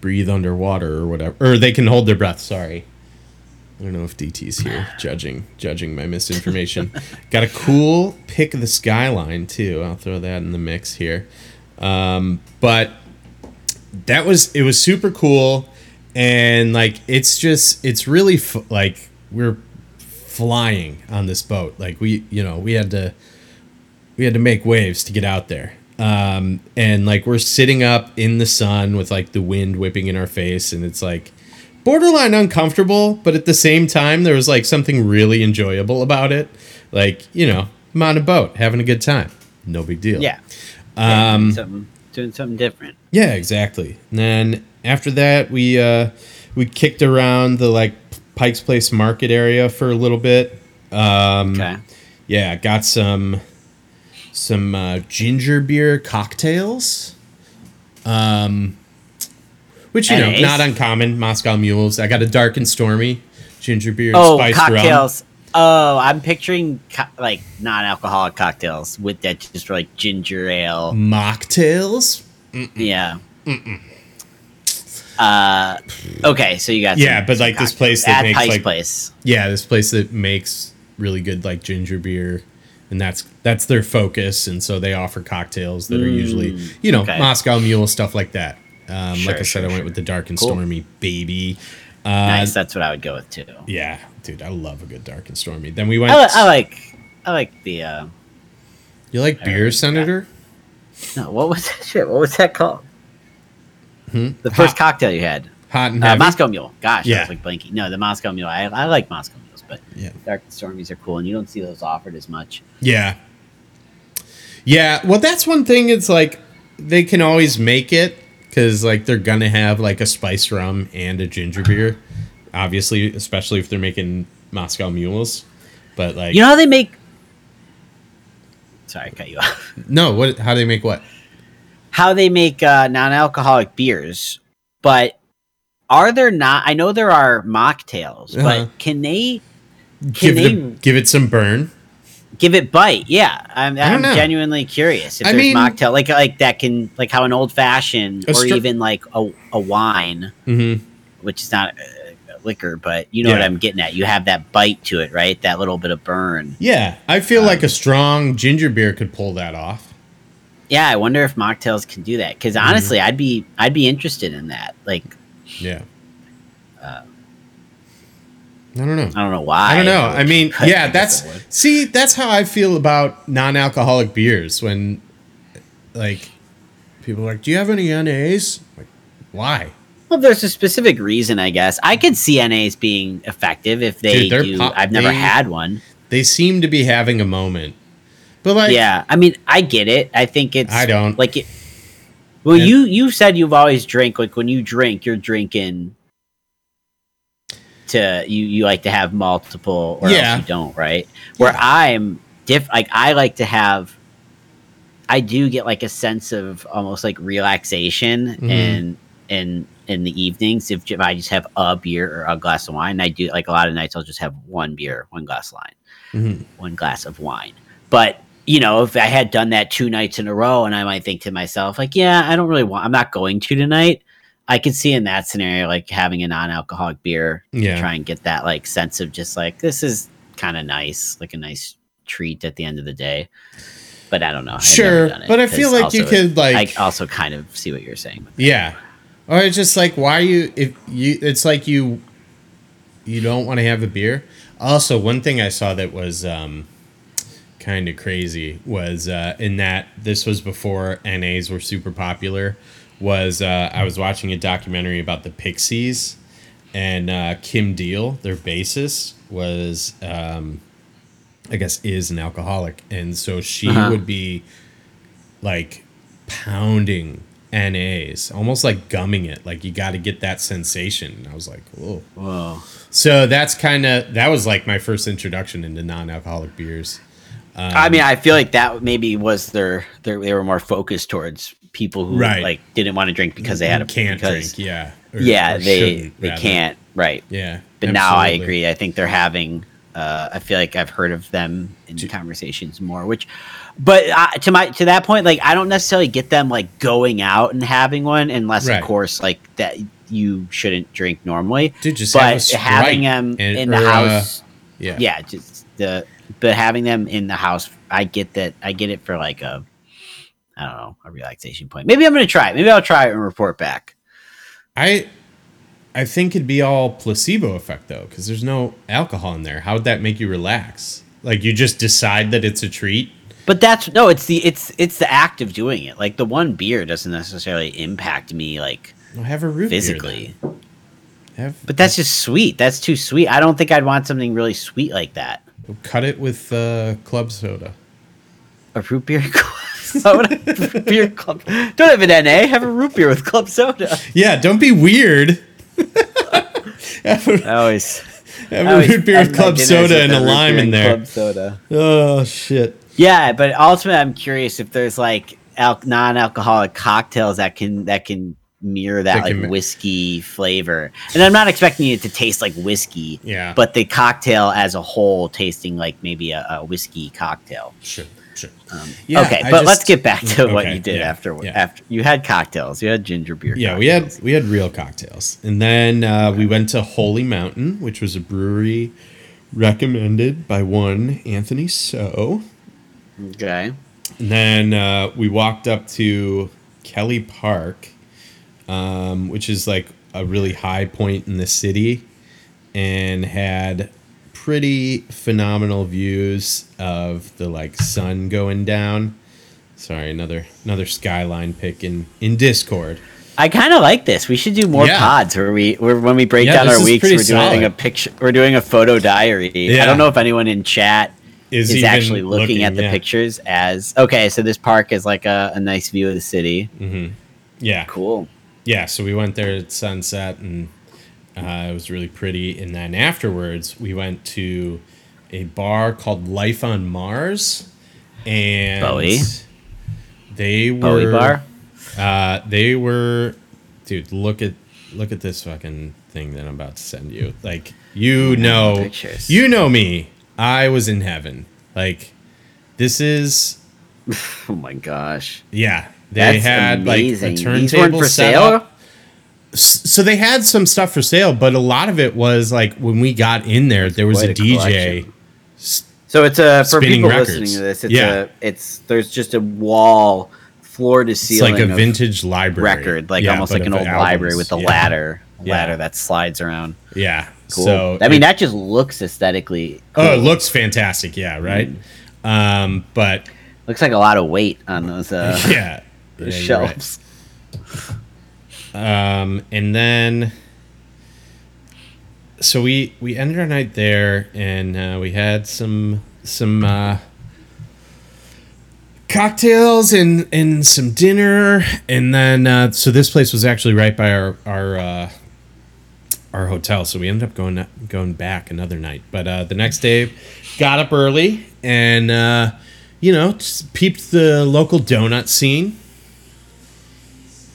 breathe underwater or whatever, or they can hold their breath. Sorry. I don't know if DT's here judging judging my misinformation. Got a cool pick of the skyline too. I'll throw that in the mix here. Um, but that was it was super cool and like it's just it's really f- like we're flying on this boat like we you know we had to we had to make waves to get out there um and like we're sitting up in the sun with like the wind whipping in our face and it's like borderline uncomfortable but at the same time there was like something really enjoyable about it like you know i'm on a boat having a good time no big deal Yeah. um doing something, doing something different. yeah, exactly. And then after that, we uh, we kicked around the like Pike's Place Market area for a little bit. Um, Okay. Yeah, got some some uh, ginger beer cocktails. Um, which you know, not uncommon. Moscow Mules. I got a dark and stormy ginger beer and Oh, rum. cocktails. Oh, I'm picturing co- like non-alcoholic cocktails with that just like ginger ale. Mocktails. Yeah. Uh, okay, so you got Yeah, but, like, this place that at makes, Pike's like- Place. Yeah, this place that makes really good like ginger beer, and that's that's their focus. And so they offer cocktails that are usually you know Mm, okay. Moscow Mule stuff like that. Um, Sure, like I said, sure, I went sure. with the dark and Cool. stormy baby. nice, that's what I would go with too. Yeah, dude, I love a good dark and stormy. Then we went. I, li- I like I like the uh, You like beer, Senator? no. What was that shit? What was that called? Hmm? The first Hot- cocktail you had, Hot and uh, heavy. Moscow Mule. Gosh, Yeah. like blanking. No, the Moscow Mule. I, I like Moscow Mules, but Yeah. Dark and Stormies are cool, and you don't see those offered as much. Yeah. Yeah. Well, that's one thing. It's like they can always make it because like they're gonna have like a spice rum and a ginger beer, obviously, especially if they're making Moscow mules. But like, You know how they make? Sorry, I cut you off. no, what? How do they make what? How they make uh, non-alcoholic beers, but are there not? I know there are mocktails, Uh-huh. but can they can Give they it, give it some burn. give it bite? Yeah, I'm, I'm genuinely curious if I there's mean- mocktail like like that can like how an old fashioned or even like a, a wine, Mm-hmm. which is not uh, liquor, but you know what I'm getting at. You have that bite to it, right? That little bit of burn. Yeah, I feel like a strong ginger beer could pull that off. Yeah, I wonder if mocktails can do that. Because Mm-hmm. honestly, I'd be I'd be interested in that. Like Yeah. Uh, I don't know. I don't know why. I don't know. I mean, yeah, I that's see, that's how I feel about non-alcoholic beers. When like people are like, "Do you have any NAs?" Like, why? Well, there's a specific reason, I guess. I could see NAs being effective if they Dude, they're do. pop- I've never they- had one. They seem to be having a moment, but like, yeah, I mean, I get it. I think it's. I don't. like it. Well, And- you you said you've always drank like when you drink, you're drinking. To you, you like to have multiple, or Yeah. else you don't, right? Where I'm diff, like I like to have. I do get like a sense of almost like relaxation Mhm. and and in the evenings if, if I just have a beer or a glass of wine. I do like a lot of nights I'll just have one beer, one glass of wine Mhm. one glass of wine. But you know, if I had done that two nights in a row, and I might think to myself, like, yeah, I don't really want, I'm not going to tonight. I could see in that scenario, like having a non-alcoholic beer, Yeah. try and get that like sense of just like this is kind of nice, like a nice treat at the end of the day. But I don't know. Sure, it, but I feel like you could, like- I also kind of see what you're saying. yeah, or it's just like, why you? If you, it's like you, you don't want to have a beer. Also, one thing I saw that was um, kind of crazy was uh, in that this was before NAs were super popular. Was uh, I was watching a documentary about the Pixies, and uh, Kim Deal, their bassist, was um, I guess is an alcoholic, and so she Uh-huh. would be like pounding NAs, almost like gumming it. Like you got to get that sensation. And I was like, whoa. Whoa. So that's kind of that was like my first introduction into non-alcoholic beers. I mean, I feel like that maybe was their, their they were more focused towards people who Right. like didn't want to drink because they had a can't because, drink, yeah, Or- yeah, or they they rather. can't right. Yeah, But now I agree. I think they're having. Uh, I feel like I've heard of them in conversations more. Which, but uh, to my to that point, like I don't necessarily get them like going out and having one, unless Right. of course like that you shouldn't drink normally. Dude, just but having them in the uh, house, Yeah, yeah, just the but having them in the house, I get that. I get it for like a, I don't know, a relaxation point. Maybe I'm gonna try it. Maybe I'll try it and report back. I I think it'd be all placebo effect though, because there's no alcohol in there. How would that make you relax? Like you just decide that it's a treat. But that's no, it's the it's it's the act of doing it. Like the one beer doesn't necessarily impact me like Well, have a root physically. Have But that's just sweet. That's too sweet. I don't think I'd want something really sweet like that. Cut it with uh, club soda. A root beer club soda. root beer club. Don't have an NA. Have a root beer with club soda. Yeah, don't be weird. have a, I always have I a always root beer with club soda and a lime in there. Club soda. Oh shit. Yeah, but ultimately, I'm curious if there's like al- non-alcoholic cocktails that can that can mirror that like mi- whiskey flavor. And I'm not expecting it to taste like whiskey. Yeah. But the cocktail as a whole tasting like maybe a, a whiskey cocktail. Sure, sure. Um, Yeah, okay, I but just- let's get back to what you did yeah, after yeah. after you had cocktails. You had ginger beer. Yeah, we had we had real cocktails, and then uh, we went to Holy Mountain, which was a brewery recommended by one Anthony So. okay. And then uh, we walked up to Kerry Park, um, which is like a really high point in the city, and had pretty phenomenal views of the like sun going down. Sorry, another another skyline pick in in Discord. I kind of like this. We should do more Yeah. pods where we where when we break Yeah, down our weeks, we're doing solid. a picture. We're doing a photo diary. Yeah. I don't know if anyone in chat Is is, actually looking, looking, at the pictures as okay. So this park is like a, a nice view of the city. Yeah, Cool. Yeah. So we went there at sunset, and uh, it was really pretty. And then afterwards, we went to a bar called Life on Mars, and Bowie? They were Bowie bar. Uh, they were, dude. Look at look at this fucking thing that I'm about to send you. Like you know, pictures. you know me. I was in heaven. Like this is Oh my gosh. yeah. They That's had amazing. like a turntable for set sale. up. So they had some stuff for sale, but a lot of it was like when we got in there, there was a a DJ. So it's a for people records. listening to this. It's Yeah. a it's there's just a wall, floor to It's ceiling. like a vintage library record, like Yeah, almost like an old albums. library with a Yeah. ladder, ladder that slides around. Yeah. Cool. So I mean, it- that just looks aesthetically. Oh, it looks fantastic. Yeah. Right. Mm. Um, but looks like a lot of weight on those uh, yeah. Yeah, you're right. shelves. Um, and then so we we ended our night there, and uh, we had some some uh, cocktails and and some dinner, and then uh, so this place was actually right by our our uh, our hotel, so we ended up going going back another night. But uh, the next day, got up early and uh, you know peeped the local donut scene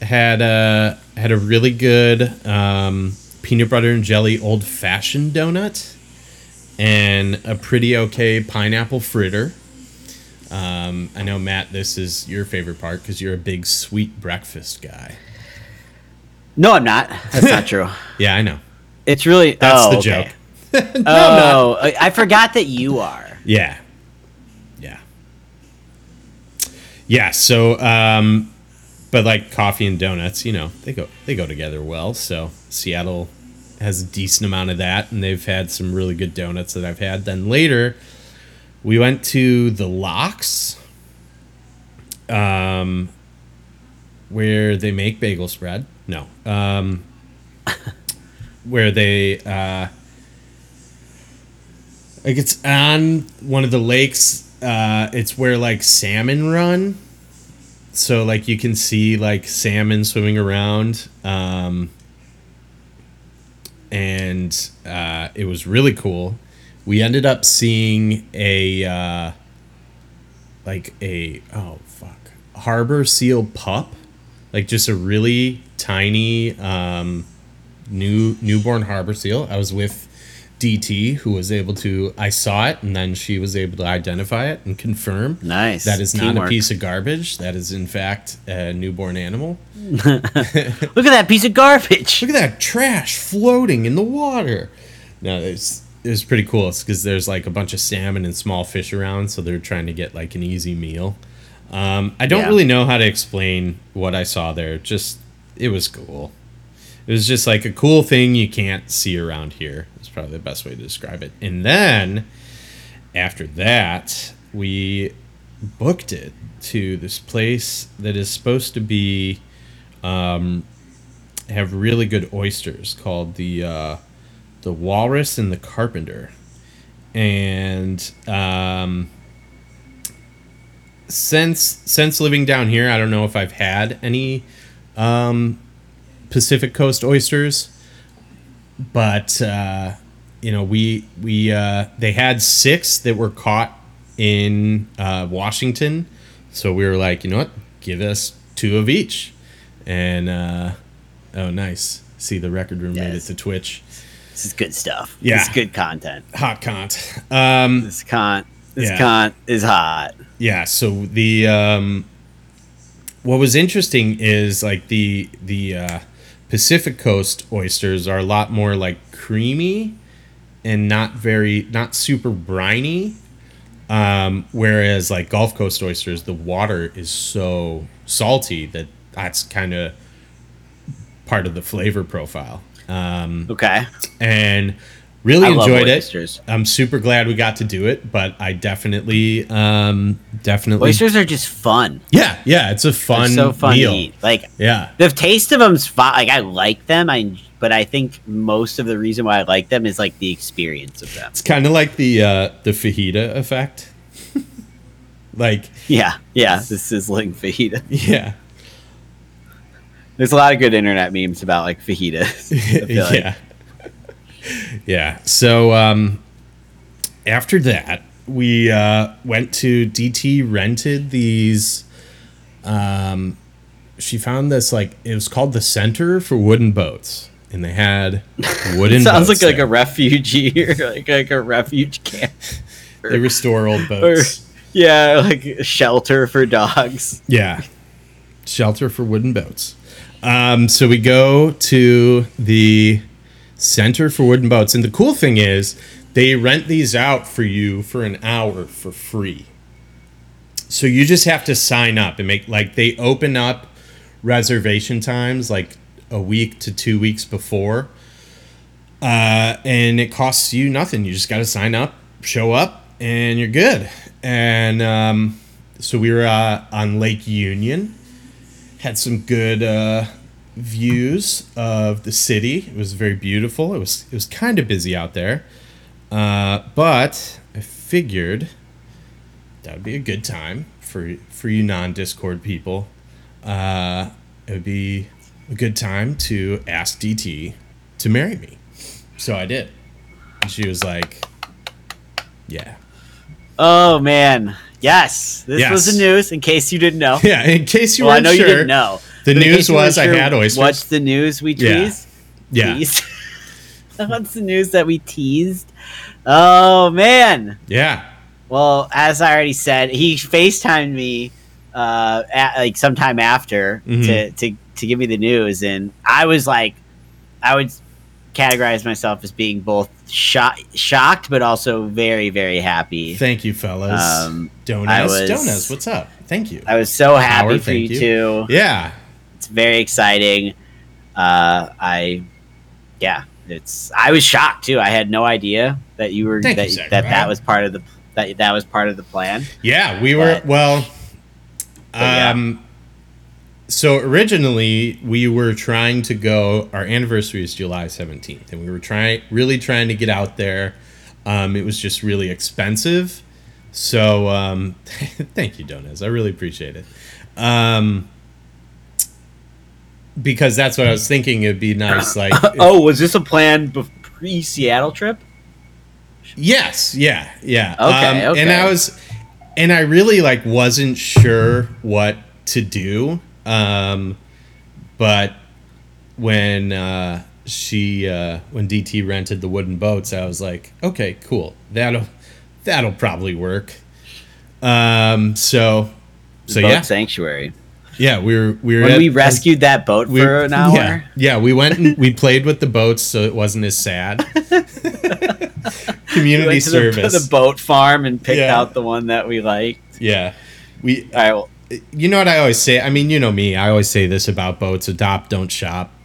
had a had a really good um, peanut butter and jelly old fashioned donut and a pretty okay pineapple fritter. Um, I know Matt, this is your favorite part because you're a big sweet breakfast guy. No, I'm not. That's not true. Yeah, I know. It's really That's oh, the okay. joke. oh, I, I forgot that you are. Yeah. Yeah. Yeah, so um but like coffee and donuts, you know, they go they go together well. So Seattle has a decent amount of that and they've had some really good donuts that I've had. Then later we went to the Locks um where they make bagel spread. No. Um where they uh like it's on one of the lakes uh it's where like salmon run so like you can see like salmon swimming around um and uh it was really cool we ended up seeing a uh like a oh fuck harbor seal pup like just a really tiny um new newborn harbor seal. I was with DT, who was able to. I saw it, and then she was able to identify it and confirm. Nice. That is not a piece of garbage. That is in fact a newborn animal. Look at that piece of garbage. Look at that trash floating in the water. No, it's it was pretty cool. It's because there's like a bunch of salmon and small fish around, so they're trying to get like an easy meal. Um, I don't Yeah. really know how to explain what I saw there. Just it was cool. It was just like a cool thing you can't see around here. Probably the best way to describe it. And then after that, we booked it to this place that is supposed to be um, have really good oysters called the uh, the Walrus and the Carpenter, and um, since since living down here, I don't know if I've had any um, Pacific Coast oysters, but uh, you know we we uh, they had six that were caught in uh, Washington, so we were like, you know what, give us two of each, and uh, oh nice, see the record room made it Yes. to Twitch, This is good stuff. Yeah. This is good content. hot cont. Um, This con this Yeah. con is hot. yeah so the um what was interesting is like the the uh pacific coast oysters are a lot more like creamy and not very not super briny um whereas like gulf coast oysters the water is so salty that that's kind of part of the flavor profile um Okay. and Really I enjoyed it. oysters. I'm super glad we got to do it, but I definitely, um, definitely. Oysters are just fun. Yeah, yeah, it's a They're fun, so fun meal. to eat. Like Yeah, the taste of them's fine. Like I like them. I but I think most of the reason why I like them is like the experience of them. it's kind of like the uh, the fajita effect. like, Yeah, yeah. The sizzling fajita. yeah, There's a lot of good internet memes about like fajitas. Feel like. yeah, yeah. So um, after that, we uh, went to DT rented these. Um, she found this like it was called the Center for Wooden Boats, and they had wooden. Sounds boats like like a refugee or like like a refuge camp. they restore old Or, boats. yeah, like shelter for dogs. Yeah. Shelter for wooden boats. Um, so we go to the Center for Wooden Boats. And the cool thing is, they rent these out for you for an hour for free. So you just have to sign up and make, like, they open up reservation times like a week to two weeks before. Uh, and it costs you nothing. You just got to sign up, show up, and you're good. And um, so we were uh, on Lake Union, had some good uh, views of the city. It was very beautiful. It was it was kind of busy out there, uh, but I figured that would be a good time for for you non Discord people. Uh, it would be a good time to ask DT to marry me. So I did. And she was like, "Yeah." Oh man, yes, this was the news. In case you didn't know, Yeah, in case you well, I know sure. you didn't know. The news was I weren't had oysters. What's the news we teased? Yeah. Teased? What's the news that we teased? Oh man. Yeah. Well, as I already said, he FaceTimed me uh, at, like sometime after Mhm. to, to to give me the news, and I was like, I would categorize myself as being both sho- shocked, but also very very happy. Thank you, fellas. Um, was- Donuts, what's up? Thank you. I was so happy Howard, for you, you. too. yeah. It's very exciting. Uh, I, yeah, it's. I was shocked too. I had no idea that you were Thank you, that Zachary. that, that was part of the that that was part of the plan. Yeah, we were But- well yeah. um so originally we were trying to go our anniversary is July 17th and we were trying really trying to get out there. Um it was just really expensive. So um thank you Donuts. I really appreciate it. Um because that's what I was thinking it'd be nice like Oh, was this a plan pre Seattle trip? Yes, yeah, yeah. Okay, Um, And. I was, and I really like wasn't sure what to do. Um, but when uh, she, uh, when DT rented the wooden boats, I was like, okay, cool. That'll, that'll probably work. Um, so, so boat yeah, sanctuary. yeah, we were we were When at- we rescued that boat we- for an hour. Yeah, yeah, we went and we played with the boats, so it wasn't as sad. We Community went to the, service. the boat farm and picked Yeah. out the one that we liked. Yeah. We All right, well, you know what I always say? I mean, you know me. I always say this about boats: adopt, don't shop.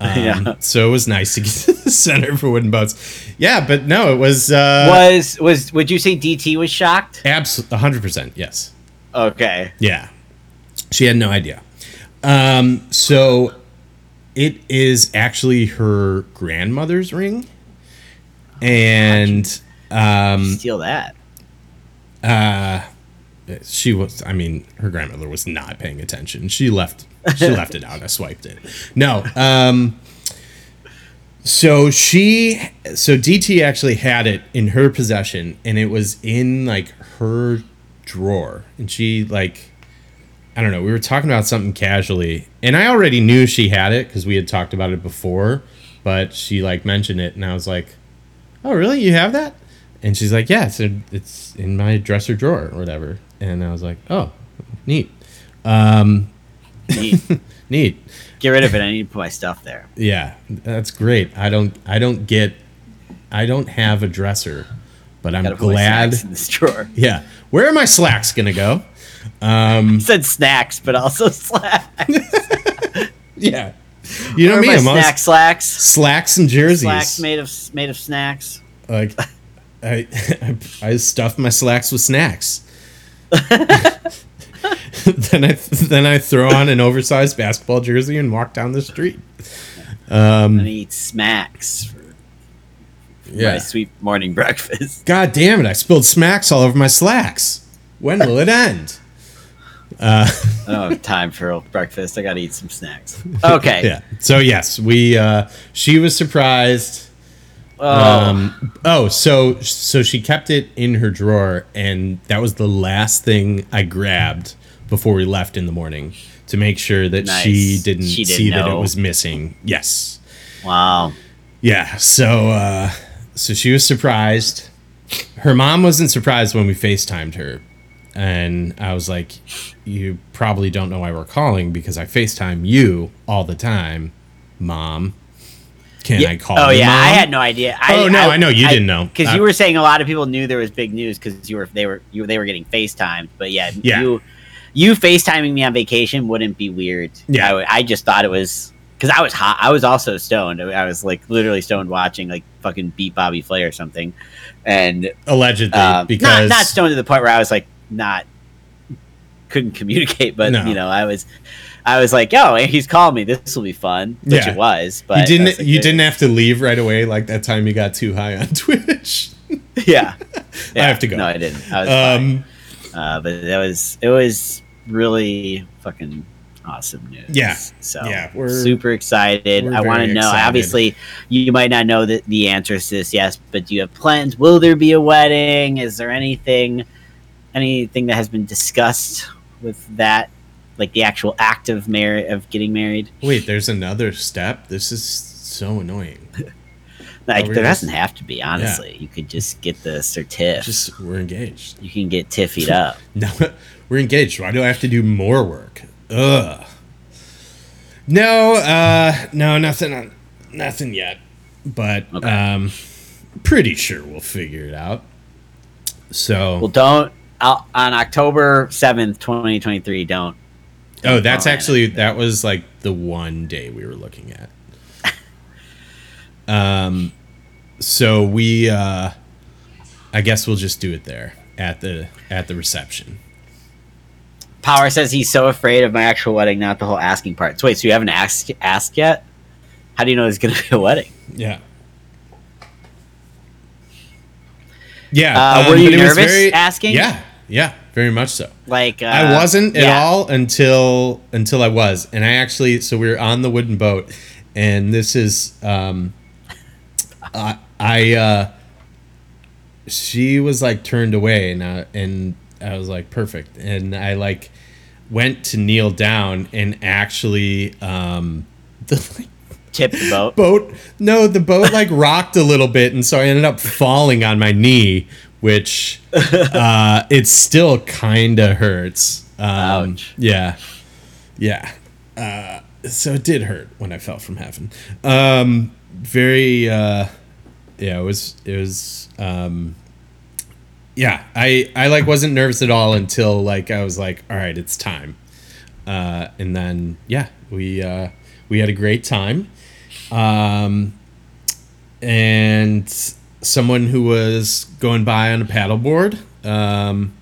Um, Yeah. So it was nice to get to the center for wooden boats. Yeah, but no, it was uh, was was would you say DT was shocked? absolutely hundred percent. Yes. Okay. Yeah. She had no idea. Um, so it is actually her grandmother's ring, and um, Steal that. She was i mean her grandmother was not paying attention. She left she left it out. I swiped it. No um so she so dt actually had it in her possession and it was in like her drawer. And she like i don't know we were talking about something casually and i already knew she had it because we had talked about it before but she like mentioned it and i was like oh really? You have that? And she's like yeah in- it's in my dresser drawer or whatever and i was like oh neat um, Neat. neat Get rid of it. I need to put my stuff there. yeah that's great i don't i don't get i don't have a dresser but i'm Gotta put my glad in this drawer. yeah where are my slacks gonna go um, I said snacks, but also slacks. yeah You know Where me, my I'm always snack slacks. slacks and jerseys. Slacks made of made of snacks. Like, I, I stuff my slacks with snacks. then I then I throw on an oversized basketball jersey and walk down the street. Um, um, and eat smacks for my Yeah. sweet morning breakfast. God damn it! I spilled smacks all over my slacks. When will it end? I don't have time for breakfast. I gotta eat some snacks. Okay. Yeah. So yes, we. Uh, she was surprised. Oh, Um, oh, so so she kept it in her drawer, and that was the last thing I grabbed before we left in the morning to make sure that she didn't, She didn't see that it was missing. Yes. wow. Yeah. So uh, so she was surprised. Her mom wasn't surprised when we FaceTimed her. And I was like, You probably don't know why we're calling because I FaceTime you all the time, mom. Can I call oh yeah, I had no idea. I, Oh, no, I know, you didn't know. because you were saying a lot of people knew there was big news because you were they were you they were getting FaceTimed. But yeah, Yeah. you you FaceTiming me on vacation wouldn't be weird. Yeah. I, I just thought it was because I was hot. I was also stoned. I was like literally stoned watching like fucking beat Bobby Flay or something, and Allegedly, um, because not not stoned to the point where I was like not couldn't communicate, but No. you know I was. I was like, "Oh, he's calling me. This will be fun," which Yeah. it was. But you didn't like, you didn't have to leave right away like that time you got too high on Twitch. yeah. I have to go. No, I didn't. I. Um, Uh, but that was it was really fucking awesome news. Yeah. So Yeah, we're- super excited. we're I want to know. excited. Obviously, you might not know the, the answers to this, yes, but do you have plans? Will there be a wedding? Is there anything anything that has been discussed with that? Like the actual act of mar- of getting married? wait, there's another step. This is so annoying. Like there just- doesn't have to be, honestly. You could just get the certif. Just we're engaged. you can get tiffied up. No, we're engaged. Why do I have to do more work? Ugh. No, uh, no, nothing, on, nothing yet. But Okay. um, pretty sure we'll figure it out. So, Well, don't I'll, on October seventh, twenty twenty three. Don't. Oh, that's plan actually that was like the one day we were looking at. Um, so we, uh, I guess we'll just do it there at the at the reception. Power says he's so afraid of my actual wedding, not the whole asking part. So wait, so you haven't asked asked yet? How do you know there's going to be a wedding? Yeah. Yeah. Uh, were um, you it was nervous asking? Yeah. Yeah. Very much so. Like uh, I wasn't at all until until I was, and I actually so we were on the wooden boat, and this is um, I I uh, she was like turned away, and I, and I was like perfect, and I like went to kneel down and actually um, the like, Tip the boat. boat no the boat like rocked a little bit and so i ended up falling on my knee which uh it still kind of hurts. Um Ouch. yeah. Yeah. Uh so it did hurt when i fell from heaven. Um very uh yeah it was it was um yeah i i like wasn't nervous at all until like i was like all right it's time. Uh and then yeah we uh we had a great time. Um, and someone who was going by on a paddleboard. Um,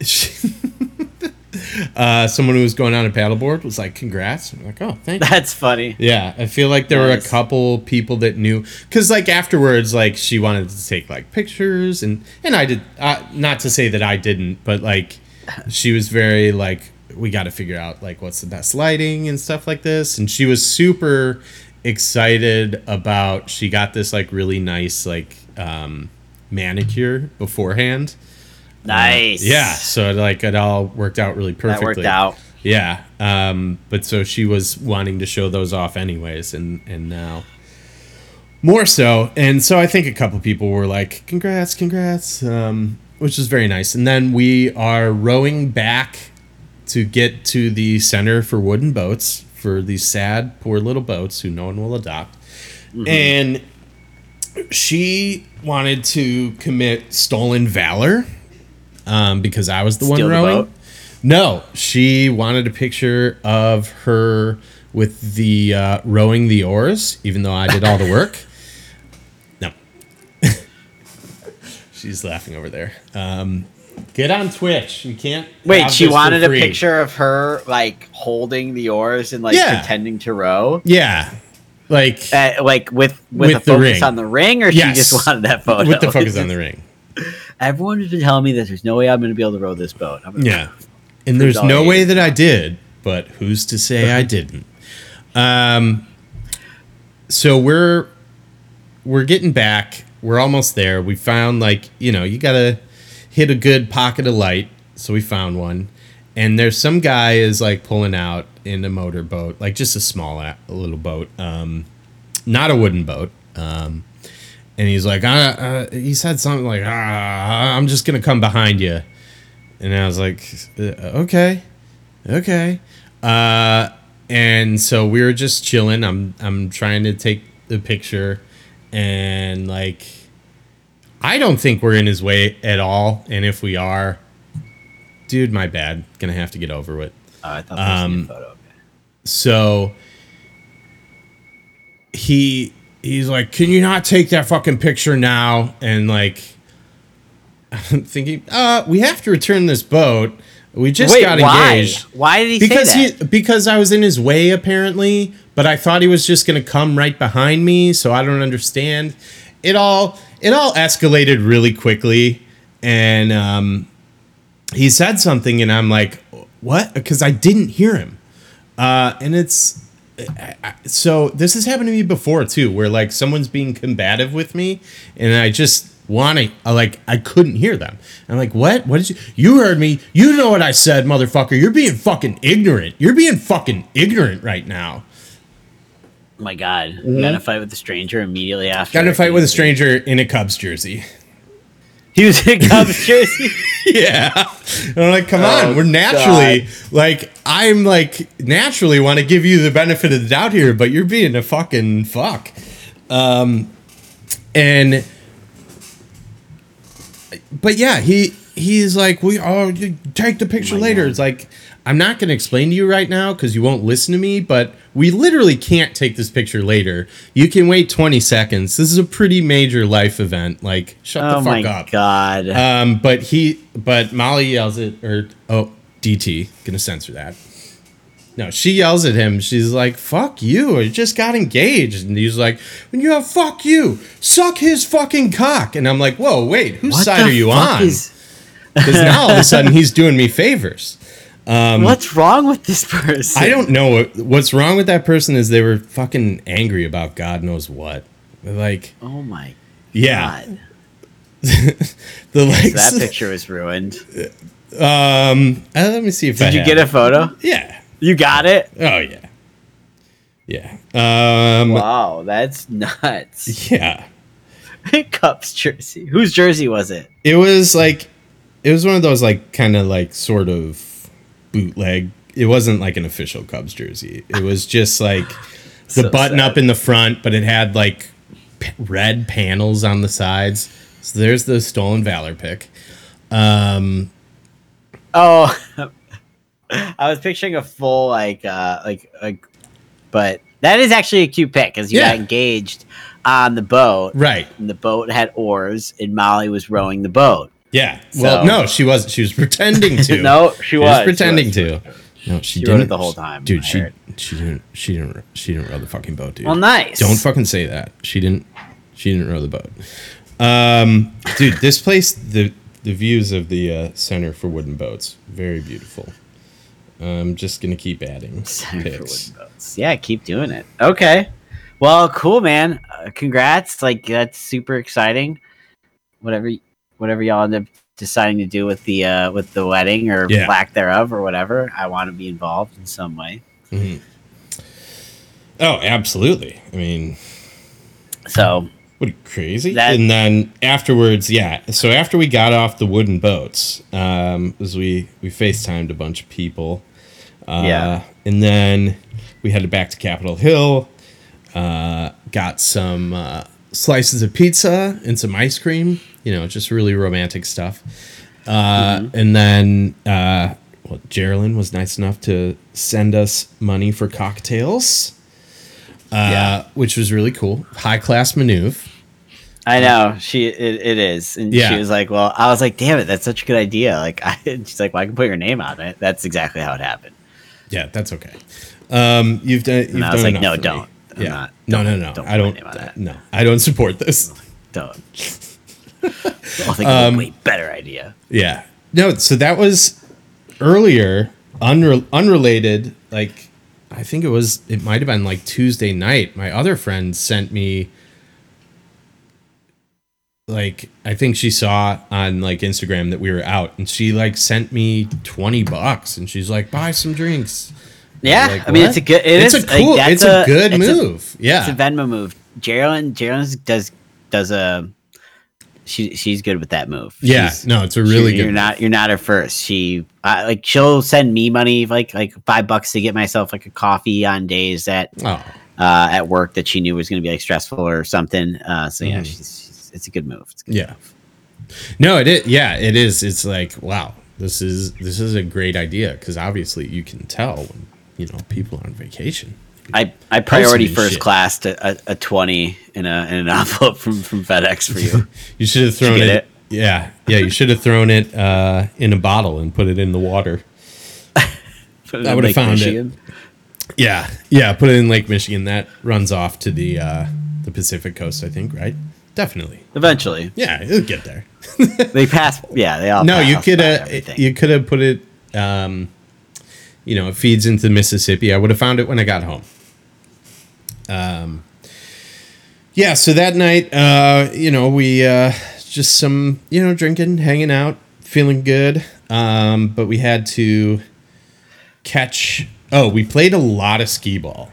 uh, someone who was going on a paddleboard was like, "Congrats!" I'm like, "Oh, thank you." That's funny. Yeah, I feel like there were a couple people that knew because, like, afterwards, like she wanted to take like pictures, and and I did. Uh, not to say that I didn't, but like, she was very like, we got to figure out like what's the best lighting and stuff like this, and she was super excited about. She got this like really nice like um, manicure beforehand. Nice. Yeah, so like it all worked out really perfectly. that worked out. Yeah. Um, but so she was wanting to show those off anyways, and and now more so. And so I think a couple people were like, "Congrats, congrats," um, which is very nice. And then we are rowing back to get to the center for wooden boats for these sad, poor little boats who no one will adopt. And she wanted to commit stolen valor um, because I was the Steal one the rowing. boat? No, she wanted a picture of her with the uh, rowing the oars, even though I did all the work. no. She's laughing over there. Um, get on Twitch. You can't. Wait, she wanted a picture of her like holding the oars and like Yeah. pretending to row, Yeah. Like, uh, like with with, With a the focus ring. on the ring, or Yes. she just wanted that photo. with the focus on the ring. Everyone has been telling me that there's no way I'm going to be able to row this boat. Yeah. And there's no way that I did, but who's to say I didn't? Um so we're we're getting back. We're almost there. We found like, you know, you got to hit a good pocket of light. So we found one. And there's some guy is like pulling out in a motorboat, like just a small a little boat. Um not a wooden boat. Um and he's like, uh, uh, he said something like, ah, I'm just gonna come behind you. And I was like, uh, okay, okay. Uh, and so we were just chilling. I'm I'm trying to take the picture, and like, I don't think we're in his way at all. And if we are, dude, my bad. Gonna have to get over with. Oh, I thought there was Um, a photo. Okay. So he he's like, "Can you not take that fucking picture now?" And like, I'm thinking, uh, we have to return this boat. We just Wait, got why? engaged. Why did he because say that? he because I was in his way apparently, but I thought he was just gonna come right behind me, so I don't understand. It all it all escalated really quickly, and um, he said something, and I'm like, what? Because I didn't hear him, uh, and it's so this has happened to me before too, where like someone's being combative with me, and I just want to like I couldn't hear them. I'm like, what? What did you? You heard me. You know what I said, motherfucker. You're being fucking ignorant. You're being fucking ignorant right now. Oh my god! Got in a fight with a stranger immediately after. Mm-hmm. Got in a fight with a stranger in a Cubs jersey. He was in a Cubs jersey. yeah. And I'm like, come on, Oh, we're naturally like I'm like naturally want to give you the benefit of the doubt here, but you're being a fucking fuck. Um and but yeah, he he's like, we oh you take the picture later. It's like I'm not going to explain to you right now because you won't listen to me, but we literally can't take this picture later. You can wait 20 seconds. This is a pretty major life event. Like, shut oh the fuck up. Oh my god! Um, but he, but Molly yells at, or oh, DT, gonna censor that. No, she yells at him. She's like, "Fuck you! I just got engaged." And he's like, "When you have fuck you, suck his fucking cock." And I'm like, "Whoa, wait, whose What side are you on?" is- Because now all of a sudden he's doing me favors. What's wrong with this person? I don't know what's wrong with that person. Is they were fucking angry about God knows what. Like, Oh my yeah, god! the like. That picture was ruined. Um, uh, let me see if I Did you have get a photo? Yeah. You got it. Oh yeah. Yeah. Um Wow, that's nuts. yeah. Cubs jersey. Whose jersey was it? It was like it was one of those like kind of like sort of bootleg. It wasn't like an official Cubs jersey. It was just like the So button sad. up in the front, but it had like p- red panels on the sides. So there's the stolen valor pick. Um Oh, I was picturing a full like uh like like, but that is actually a cute pick because you Yeah. got engaged on the boat. right. And the boat had oars, and Molly was rowing the boat. Yeah. Well, no, she wasn't. She was pretending to. No, she She was. was She pretending was. to. No, she, She didn't. wrote it the whole time, dude. I She heard. she didn't. She didn't. She didn't row the fucking boat, dude. Well, nice. Don't fucking say that. She didn't. She didn't row the boat. Um, dude, this place the the views of the uh, center for wooden boats very beautiful. I'm just gonna keep adding Center for wooden boats. Yeah, keep doing it. Okay. Well, cool, man. Uh, congrats. Like that's super exciting. Whatever, whatever y'all end up deciding to do with the uh, with the wedding or Yeah. lack thereof or whatever, I want to be involved in some way. Oh, absolutely. I mean, So What are you, crazy? That- and then afterwards, yeah. So after we got off the wooden boats, um, was we we FaceTimed a bunch of people. Uh, Yeah. And then we headed back to Capitol Hill. Uh, got some uh, slices of pizza and some ice cream. You know, just really romantic stuff. Uh, And then uh, well, Geraldine was nice enough to send us money for cocktails, uh, Yeah. which was really cool. High class maneuver. I know she it, it is, and Yeah. she was like, "Well, I was like, damn it, that's such a good idea." Like, I, she's like, "Well, I can put your name on it." That's exactly how it happened. Yeah, that's okay. Um, you've done. You've And I was done like, "No, don't. I'm Yeah. not- no, don't- no, no. don't I don't. name on that. No, I don't support this. Don't. I'll think Um, a way better idea. Yeah. No, so that was earlier, unre- unrelated. Like, I think it was, it might have been like Tuesday night. My other friend sent me, like, I think she saw on like Instagram that we were out and she like sent me 20 bucks and she's like, buy some drinks. Yeah, Like, I mean, what? it's a good. It it's is, a like, cool, that's it's a, good it's a- move. yeah. It's a Venmo move. Geraldine, Geraldine does does a. She she's good with that move. yeah. She's- No, it's a really she- good. You're not you're not her first. She uh, like she'll send me money like like five bucks to get myself like a coffee on days that Oh, uh, at work that she knew was going to be like stressful or something. Uh, so yeah, Mhm. she's, she's it's a good move. It's a good Yeah. No, it is. Yeah, it is. It's like, wow, this is this is a great idea because obviously you can tell when you know people are on vacation. I, I priority first shit. class a, a, a twenty in a in an envelope from from FedEx for you. You should have thrown it, it? Yeah, yeah. You should have thrown it uh, in a bottle and put it in the water. I would've Lake found it. Yeah, yeah. Put it in Lake Michigan. That runs off to the uh, the Pacific coast, I think. Right? Definitely. Eventually, Yeah, it'll get there. they pass. Yeah, they all. no, you could have you could have put it. Um, you know, it feeds into the Mississippi. I would have found it when I got home. Um, yeah. So that night, uh, you know, we uh, just some you know drinking, hanging out, feeling good. Um, but we had to catch. Oh, we played a lot of skee ball.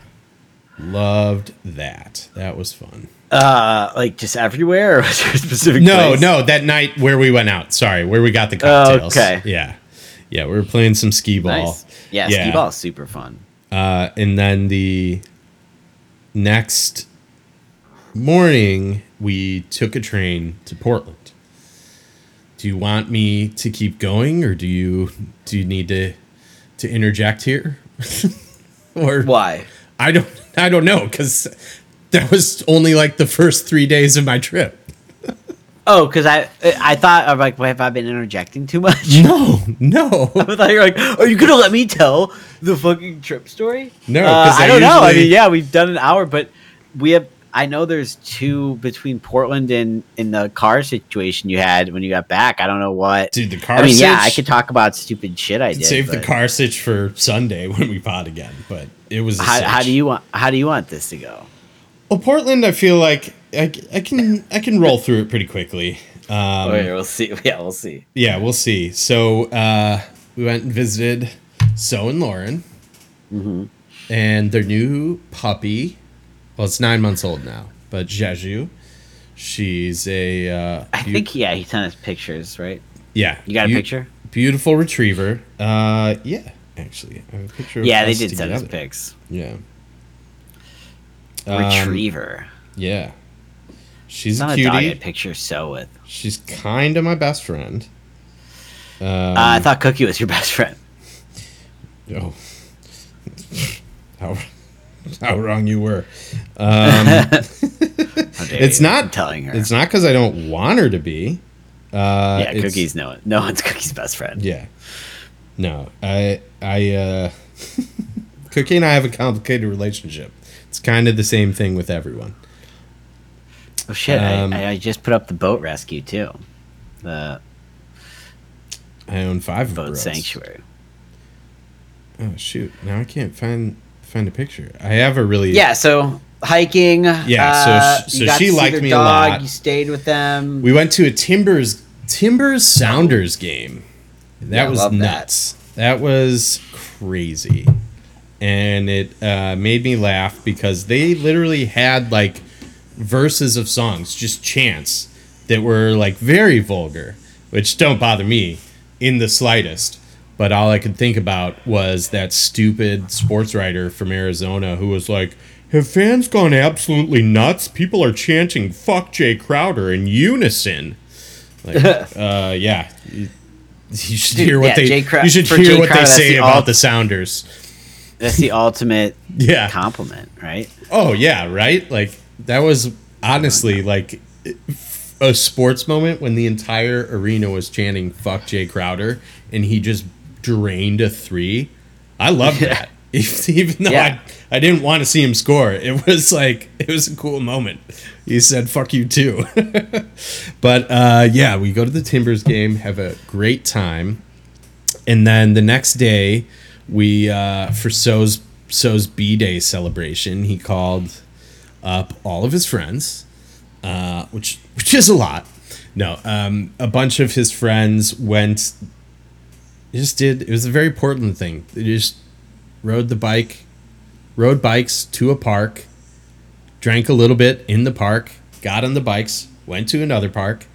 Loved that. That was fun. uh, like just everywhere, or was there a specific? No, place? no, that night where we went out. Sorry, where we got the cocktails. okay. Yeah. Yeah, we were playing some skee ball. Nice. Yeah, skee ball is super fun. Uh, and then the next morning, we took a train to Portland. Do you want me to keep going, or do you do you need to to interject here? or Why? I don't I don't know because that was only like the first three days of my trip. Oh, because I I thought I'm like, have I been interjecting too much? No, no. I thought you were like, are you gonna let me tell the fucking trip story? No, Uh, I I don't know. I mean, yeah, we've done an hour, but we have. I know there's two between Portland and in the car situation you had when you got back. I don't know what. Dude, the car. I mean, yeah, I could talk about stupid shit I did. save the car sitch for Sunday when we pod again, but it was. A How, how do you want? How do you want this to go? Well, Portland, I feel like I, I can I can roll through it pretty quickly. Um, okay, we'll see. Yeah, we'll see. Yeah, we'll see. So uh, we went and visited So and Lauren, Mm-hmm. and their new puppy. Well, it's nine months old now, but Jeju. She's a. Uh, I beau- think yeah, he sent us pictures, right? Yeah, You got a picture? Beautiful retriever. Uh, yeah, actually, I have a picture. Of Yeah, they did send us pics. Yeah. Um, Retriever. Yeah. She's a not a cutie. I'd picture so with. She's kind of my best friend. Um, uh, I thought Cookie was your best friend. oh. how, how wrong you were. Dare It's not I'm telling her. It's not because I don't want her to be. Uh, yeah, Cookie's no one. No one's Cookie's best friend. Yeah. No, I I uh, Cookie and I have a complicated relationship. It's kind of the same thing with everyone. Oh shit! Um, I, I just put up the boat rescue too. The I own five boat sanctuary. Oh shoot! Now I can't find find a picture. I have a really Yeah. So hiking. Yeah, so uh, so she liked me a dog, lot. You stayed with them. We went to a Timbers Timbers Sounders game. That Yeah, was love that. nuts. That. was crazy. And it uh, made me laugh because they literally had like verses of songs, just chants that were like very vulgar, which don't bother me in the slightest. But all I could think about was that stupid sports writer from Arizona who was like, Have fans gone absolutely nuts? People are chanting fuck Jae Crowder in unison. Like, uh, yeah. You should Dude, hear what yeah, they. Jae Crow- you should hear Jae what Crowder, they say the about all- the Sounders. That's the ultimate Yeah. compliment, right? Oh yeah, right. Like that was honestly like a sports moment when the entire arena was chanting "fuck Jae Crowder" and he just drained a three. I love that. Even though Yeah. I, I didn't want to see him score, it was like it was a cool moment. He said "fuck you" too. but uh, yeah, we go to the Timbers game, have a great time, and then the next day we uh, for So's So's B Day celebration, he called up all of his friends, uh, which which is a lot. No, um, a bunch of his friends went. Just did. It was a very Portland thing. They just rode the bike, rode bikes to a park, drank a little bit in the park, got on the bikes, went to another park.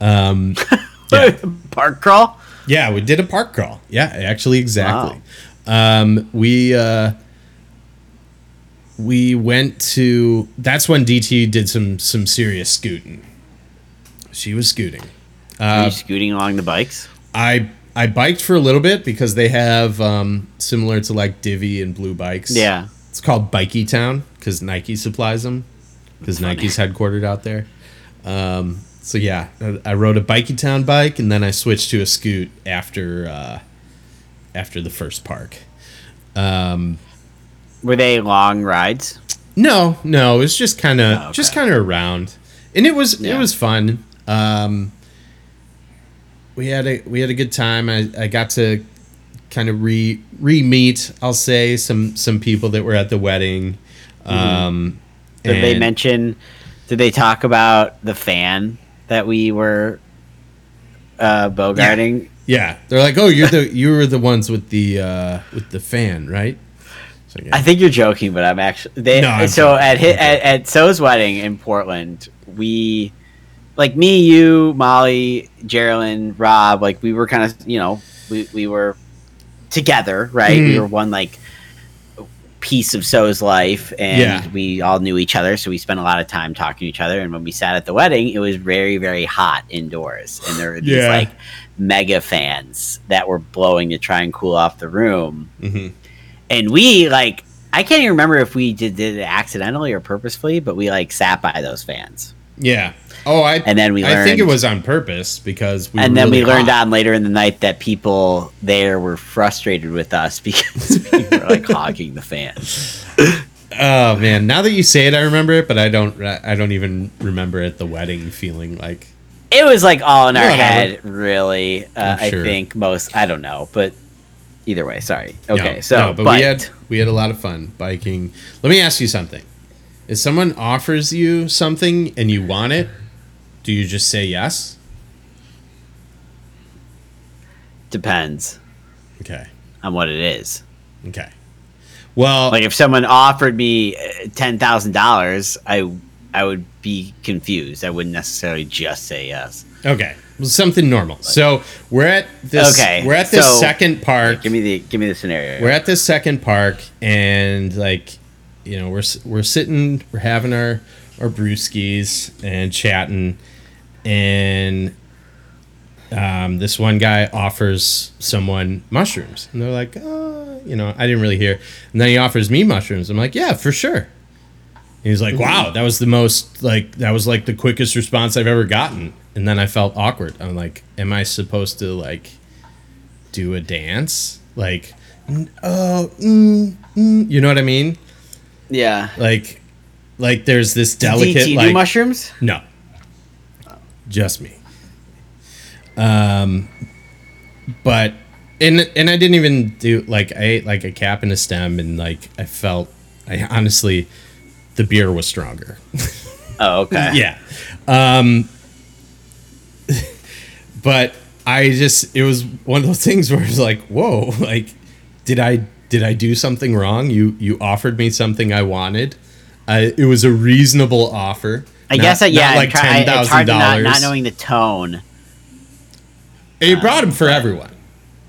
Um, yeah. Park crawl. Yeah, we did a park crawl. Yeah, actually, exactly. Um, we uh, we went to. That's when DT did some some serious scooting. She was scooting. Are you scooting along the bikes? I I biked for a little bit because they have um, similar to like Divvy and Blue bikes. Yeah. it's called Biketown because Nike supplies them because Nike's headquartered out there. Um, so yeah, I- I rode a Biketown bike and then I switched to a scoot after uh, after the first park. Um, Were they long rides? no, no, it was just kind of Oh, okay. just kind of around, and it was Yeah. it was fun. Um, we had a we had a good time. I, I got to kind of re re meet. I'll say some some people that were at the wedding. Um, Did they mention? Did they talk about the fan that we were uh, bogarting? Yeah, they're like, oh, you're the you were the ones with the uh, with the fan, right? So, yeah. I think you're joking, but I'm actually they. No, I'm so joking. at, hi- at at So's wedding in Portland, we like me, you, Molly, Geraldine, Rob. Like we were kind of you know we we were together, right? We Mhm. were one like piece of So's life, and Yeah. we all knew each other, so we spent a lot of time talking to each other. And when we sat at the wedding, it was very very hot indoors, and there were these Yeah. like mega fans that were blowing to try and cool off the room Mhm. And we like I can't even remember if we did, did it accidentally or purposefully, but we like sat by those fans, yeah. Oh, I and then we learned. I think it was on purpose because we and then really we learned hot. on later in the night that people there were frustrated with us because we were like hogging the fans. Oh man, now that you say it, I remember it, but I don't. I don't even remember at the wedding feeling like. It was like all in our Whatever. head, really. Uh, sure. I think most. I don't know, but either way, sorry. Okay, No, so no, but, but, we had we had a lot of fun biking. Let me ask you something: If someone offers you something and you want it, do you just say yes? depends Okay. on what it is. Okay. Well, Like if someone offered me uh, ten thousand dollars, I I would be confused. I wouldn't necessarily just say yes. okay. Something normal. So we're at this. Okay, We're at this so- second park. Give me the give me the scenario. we're at this second park and like you know we're we're sitting we're having our our brewskis and chatting and um, this one guy offers someone mushrooms and they're like oh you know i didn't really hear and then he offers me mushrooms i'm like yeah for sure and he's like wow that was the most like that was like the quickest response i've ever gotten. And then i felt awkward. I'm like am i supposed to like do a dance? Like oh mm, mm, you know what i mean? Yeah. like like there's this delicate like mushrooms? no. Just me. Um but and and i didn't even do like i ate like a cap and a stem and like i felt i honestly the beer was stronger Oh, okay. yeah um but i just it was one of those things where it's like whoa like did i did i do something wrong you you offered me something i wanted I, it was a reasonable offer I Not- guess that not yeah. like ten thousand to not, not knowing the tone. it brought him for everyone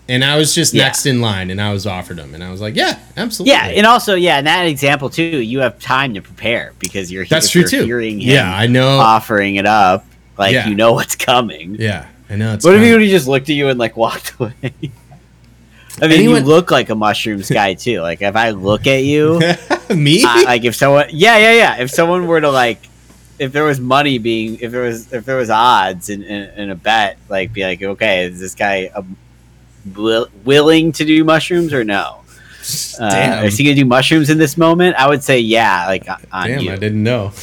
and i was just Yeah. next in line and i was offered him and i was like yeah absolutely Yeah, and also yeah, in that example too, you have time to prepare because you're That's true, you're too. Hearing him Yeah, I know. offering it up, like Yeah. you know what's coming. yeah I know. It's What if he would have just looked at you and like walked away? I mean, Anyone- you look like a mushrooms guy too. Like if I look at you, me? I, like if someone, yeah, yeah, yeah. If someone were to like, if there was money being, if there was, if there was odds in, in, in a bet, like be like, okay, is this guy um, will, willing to do mushrooms or no? Uh, is he gonna do mushrooms in this moment? I would say yeah, like on Damn, you. I didn't know.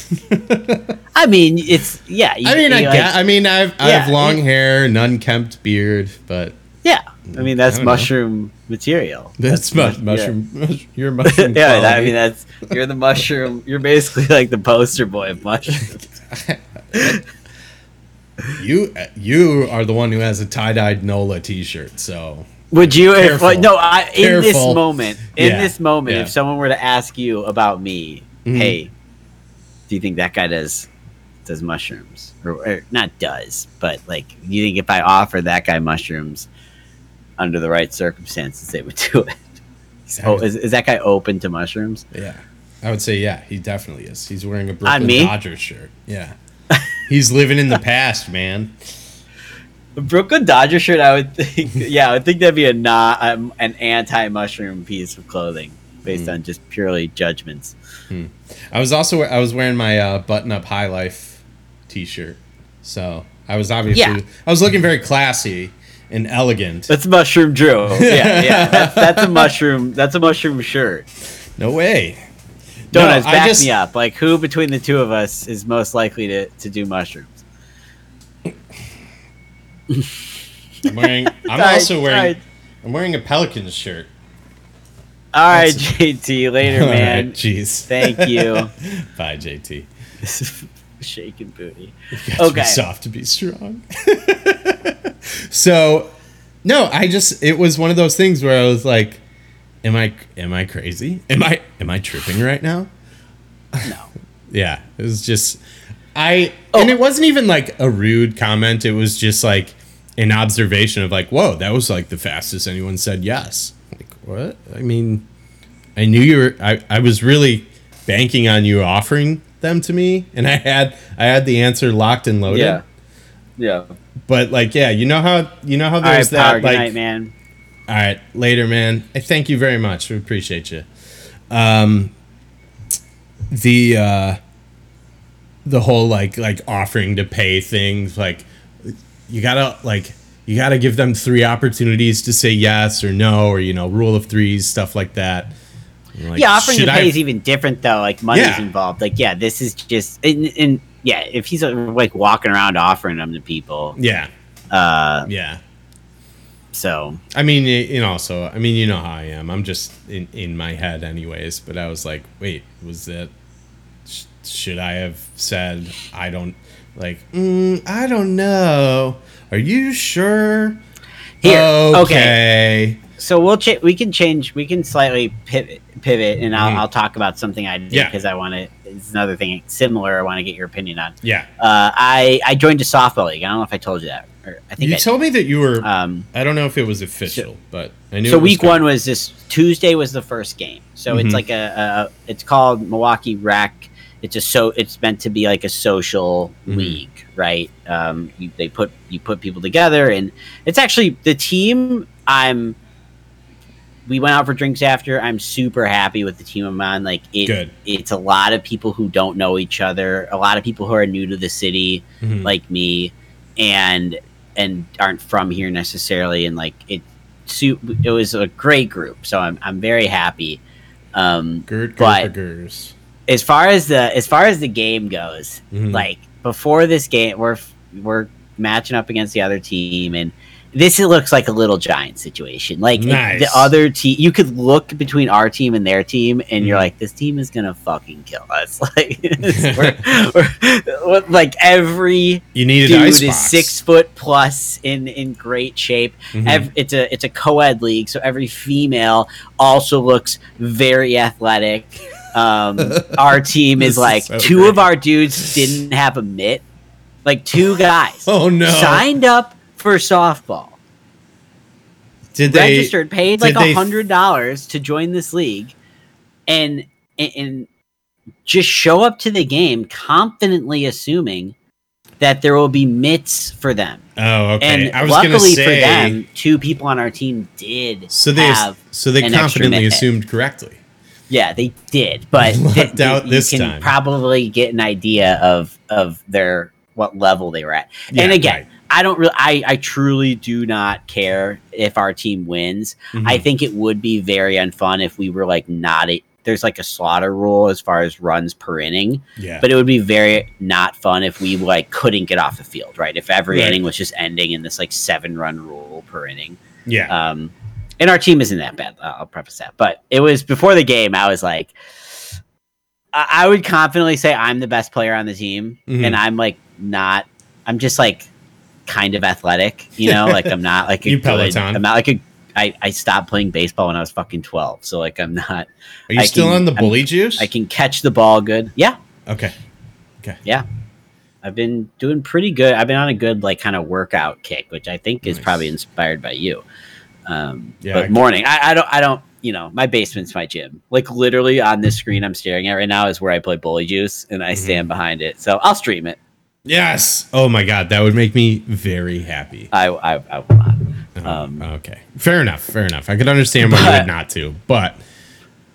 I mean, it's yeah. you- I mean, I you, get, I mean, I've I have long it- hair, an unkempt beard, but yeah. I mean, that's I don't know. mushroom material. that's mu- mush- yeah. mushroom. You're mushroom. yeah, that, I mean that's you're the mushroom. You're basically like the poster boy of mushrooms. You you are the one who has a tie dyed Nola T-shirt. So Would you? If, like, no, I, in this moment, in Yeah, this moment, yeah. if someone were to ask you about me, Mhm. hey, do you think that guy does does mushrooms or, or not does, but like, you think if I offer that guy mushrooms under the right circumstances, they would do it? Oh, is, is that guy open to mushrooms? yeah, I would say yeah, he definitely is. He's wearing a Brooklyn? Dodgers shirt. Yeah, he's living in the past, man. A Brooklyn Dodger shirt, I would think. Yeah, I would think that'd be a not um, an anti-mushroom piece of clothing based Hmm. on just purely judgments. I was also I was wearing my uh, button up High Life T-shirt, so I was obviously Yeah. I was looking very classy and elegant. That's mushroom Drew. Yeah, yeah. That's, that's a mushroom. That's a mushroom shirt. No way. Donuts, I back just- me up. Like, who between the two of us is most likely to, to do mushrooms? I'm wearing. I'm Sorry, also wearing. sorry. I'm wearing a Pelicans shirt. All right, That's- JT. Later, All right, man. Jeez. Thank you. Bye, JT. This is Shaking booty. Got to be Okay. soft to be strong. so, no, I just it was one of those things where I was like, "Am I am I crazy? Am I am I tripping right now?" No. Yeah, it was just I Oh. and it wasn't even like a rude comment. It was just like an observation of like, "Whoa, that was like the fastest anyone said yes." Like, what? I mean, I knew you were I I was really banking on you offering them to me and I had I had the answer locked and loaded. Yeah. Yeah. But like, yeah, you know how you know how there's that like night, man. All right, later, man. I thank you very much. We appreciate you. Um, the uh, the whole like like offering to pay things like you gotta like you gotta give them three opportunities to say yes or no or you know rule of threes stuff like that. Like, yeah, offering to pay I- is even different though. Like money's Yeah. involved. Like, yeah, this is just and, and yeah, if he's like walking around offering them to people, yeah uh, yeah. So I mean, y- you know, so I mean, you know how I am. I'm just in in my head, anyways. But I was like, wait, was that? Sh- should I have said I don't like? Mm, I don't know. Are you sure? Here, okay. okay. So we'll cha- we can change we can slightly pivot pivot and I'll, Mhm. I'll talk about something I did Yeah. because I want to it's another thing similar I want to get your opinion on. Yeah. Uh, I I joined a softball league. I don't know if I told you that. Or I think You I, told me that you were. um I don't know if it was official, but I knew. so it was week one was this Tuesday was the first game. So Mhm. it's like a, a it's called Milwaukee Rec. It's a so it's meant to be like a social Mhm. league, right? Um, you, they put you put people together, and it's actually the team. I'm. We went out for drinks after. I'm super happy with the team I'm on. Like it, Good. it's a lot of people who don't know each other. A lot of people who are new to the city Mhm. like me and and aren't from here necessarily and like it it was a great group so i'm, I'm very happy um Gert, but- Gers. as far as the as far as the game goes Mhm. like before this game we're we're matching up against the other team and this it looks like a little giant situation like Nice. the other team you could look between our team and their team and you're Mhm. like this team is gonna fucking kill us like we're, we're, like every You needed dude is box. six foot plus in in great shape. Mhm. Ev- it's a it's a co-ed league, so every female also looks very athletic. Um, our team is is like so two great. of our dudes didn't have a mitt. Like two guys Oh no! signed up for softball, Did they? registered, paid like a hundred dollars to join this league, and, and and just show up to the game confidently assuming that there will be mitts for them. Oh, okay. And I was luckily say. for them, two people on our team did so they have so they confidently assumed correctly. Yeah, they did, but th- th- you can time. probably get an idea of of their what level they were at. Yeah, and again, right. I don't really, I, I truly do not care if our team wins. Mm-hmm. I think it would be very unfun if we were like not a, there's like a slaughter rule as far as runs per inning, Yeah. but it would be very not fun if we like couldn't get off the field, right? If every Right. inning was just ending in this like seven run rule per inning. yeah. Um, and our team isn't that bad. I'll preface that. But it was before the game. I was like, I, I would confidently say I'm the best player on the team, Mhm. and I'm like not. I'm just like kind of athletic, you know. like I'm not like a You good. Peloton. I'm not like a. I, I stopped playing baseball when I was fucking 12, so like I'm not. Are you I still can- on the I'm- bully juice? I can catch the ball good. Yeah, okay. Okay. yeah. I've been doing pretty good. I've been on a good like kind of workout kick, which I think is probably inspired by you. Um, Yeah, but I- morning, I, I don't, I don't, you know, my basement's my gym. Like literally on this screen I'm staring at right now is where I play Bully Juice, and I Mm-hmm. stand behind it. So I'll stream it. Yes. Oh my god, that would make me very happy. I, I, I will not. Um, okay. Fair enough. Fair enough. I could understand why you would not to, but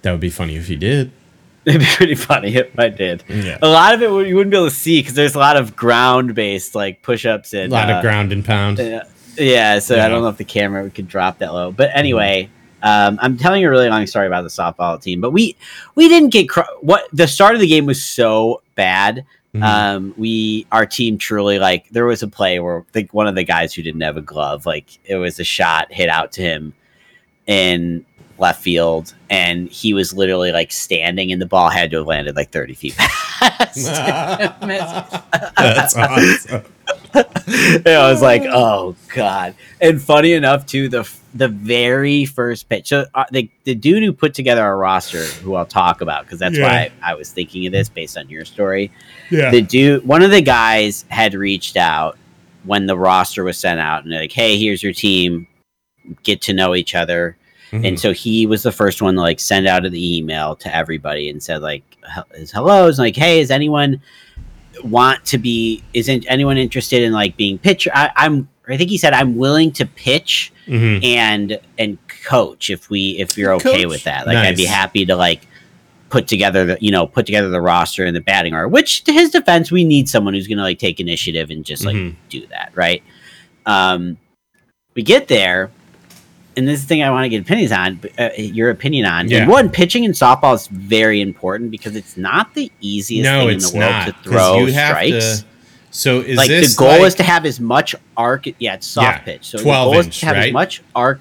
that would be funny if you did. It'd be pretty funny if I did. Yeah. A lot of it you wouldn't be able to see because there's a lot of ground based like push ups and A lot uh, of ground and pound. Yeah, yeah, so Yeah. I don't know if the camera could drop that low. But anyway, um, I'm telling you a really long story about the softball team. But we we didn't get cr- what the start of the game was so bad. Mhm. Um, we our team truly like there was a play where the, one of the guys who didn't have a glove, like it was a shot hit out to him in left field, and he was literally like standing, and the ball had to have landed like 30 feet past. That's awesome. and I was like, "Oh God!" And funny enough, too, the the very first pitch. So uh, the the dude who put together our roster, who I'll talk about, because that's Yeah. why I, I was thinking of this based on your story. Yeah. The dude, one of the guys, had reached out when the roster was sent out, and they're like, "Hey, here's your team. Get to know each other." Mhm. And so he was the first one to like send out an email to everybody and said like his hellos like, hey, is anyone want to be? Isn't anyone interested in like being pitcher? I, I'm. I think he said I'm willing to pitch Mhm. and and coach if we if you're okay Coach. with that. Like I'd be happy to like put together the you know put together the roster and the batting order. Which to his defense, we need someone who's going to like take initiative and just like Mhm. do that, right? Um, we get there, and this is the thing I want to get opinions on. Uh, your opinion on. Yeah. And one, pitching in softball is very important because it's not the easiest No, thing in it's the world not. to 'cause throw you have strikes. to. So is like the goal like, is to have as much arc. Yeah, it's soft Yeah, pitch. So 12 the goal is to have right? as much arc.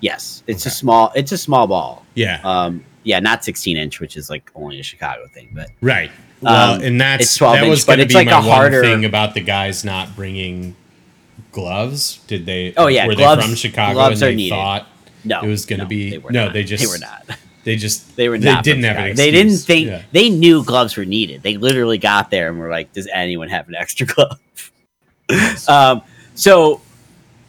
Yes, it's a small. It's a small ball. yeah Um, yeah, not 16 inch, which is like only a Chicago thing. But right. Well, um, and that's it's 12 that inch, was going to be like my a harder- one thing about the guys not bringing gloves. Did they? Oh, yeah, were gloves- they from Chicago gloves and are they needed. thought no, It was gonna no, be- They were no, not. they They just- were not. they just They were they didn't have an. They didn't think Yeah. they knew gloves were needed. They literally got there and were like, "Does anyone have an extra glove?" um, so,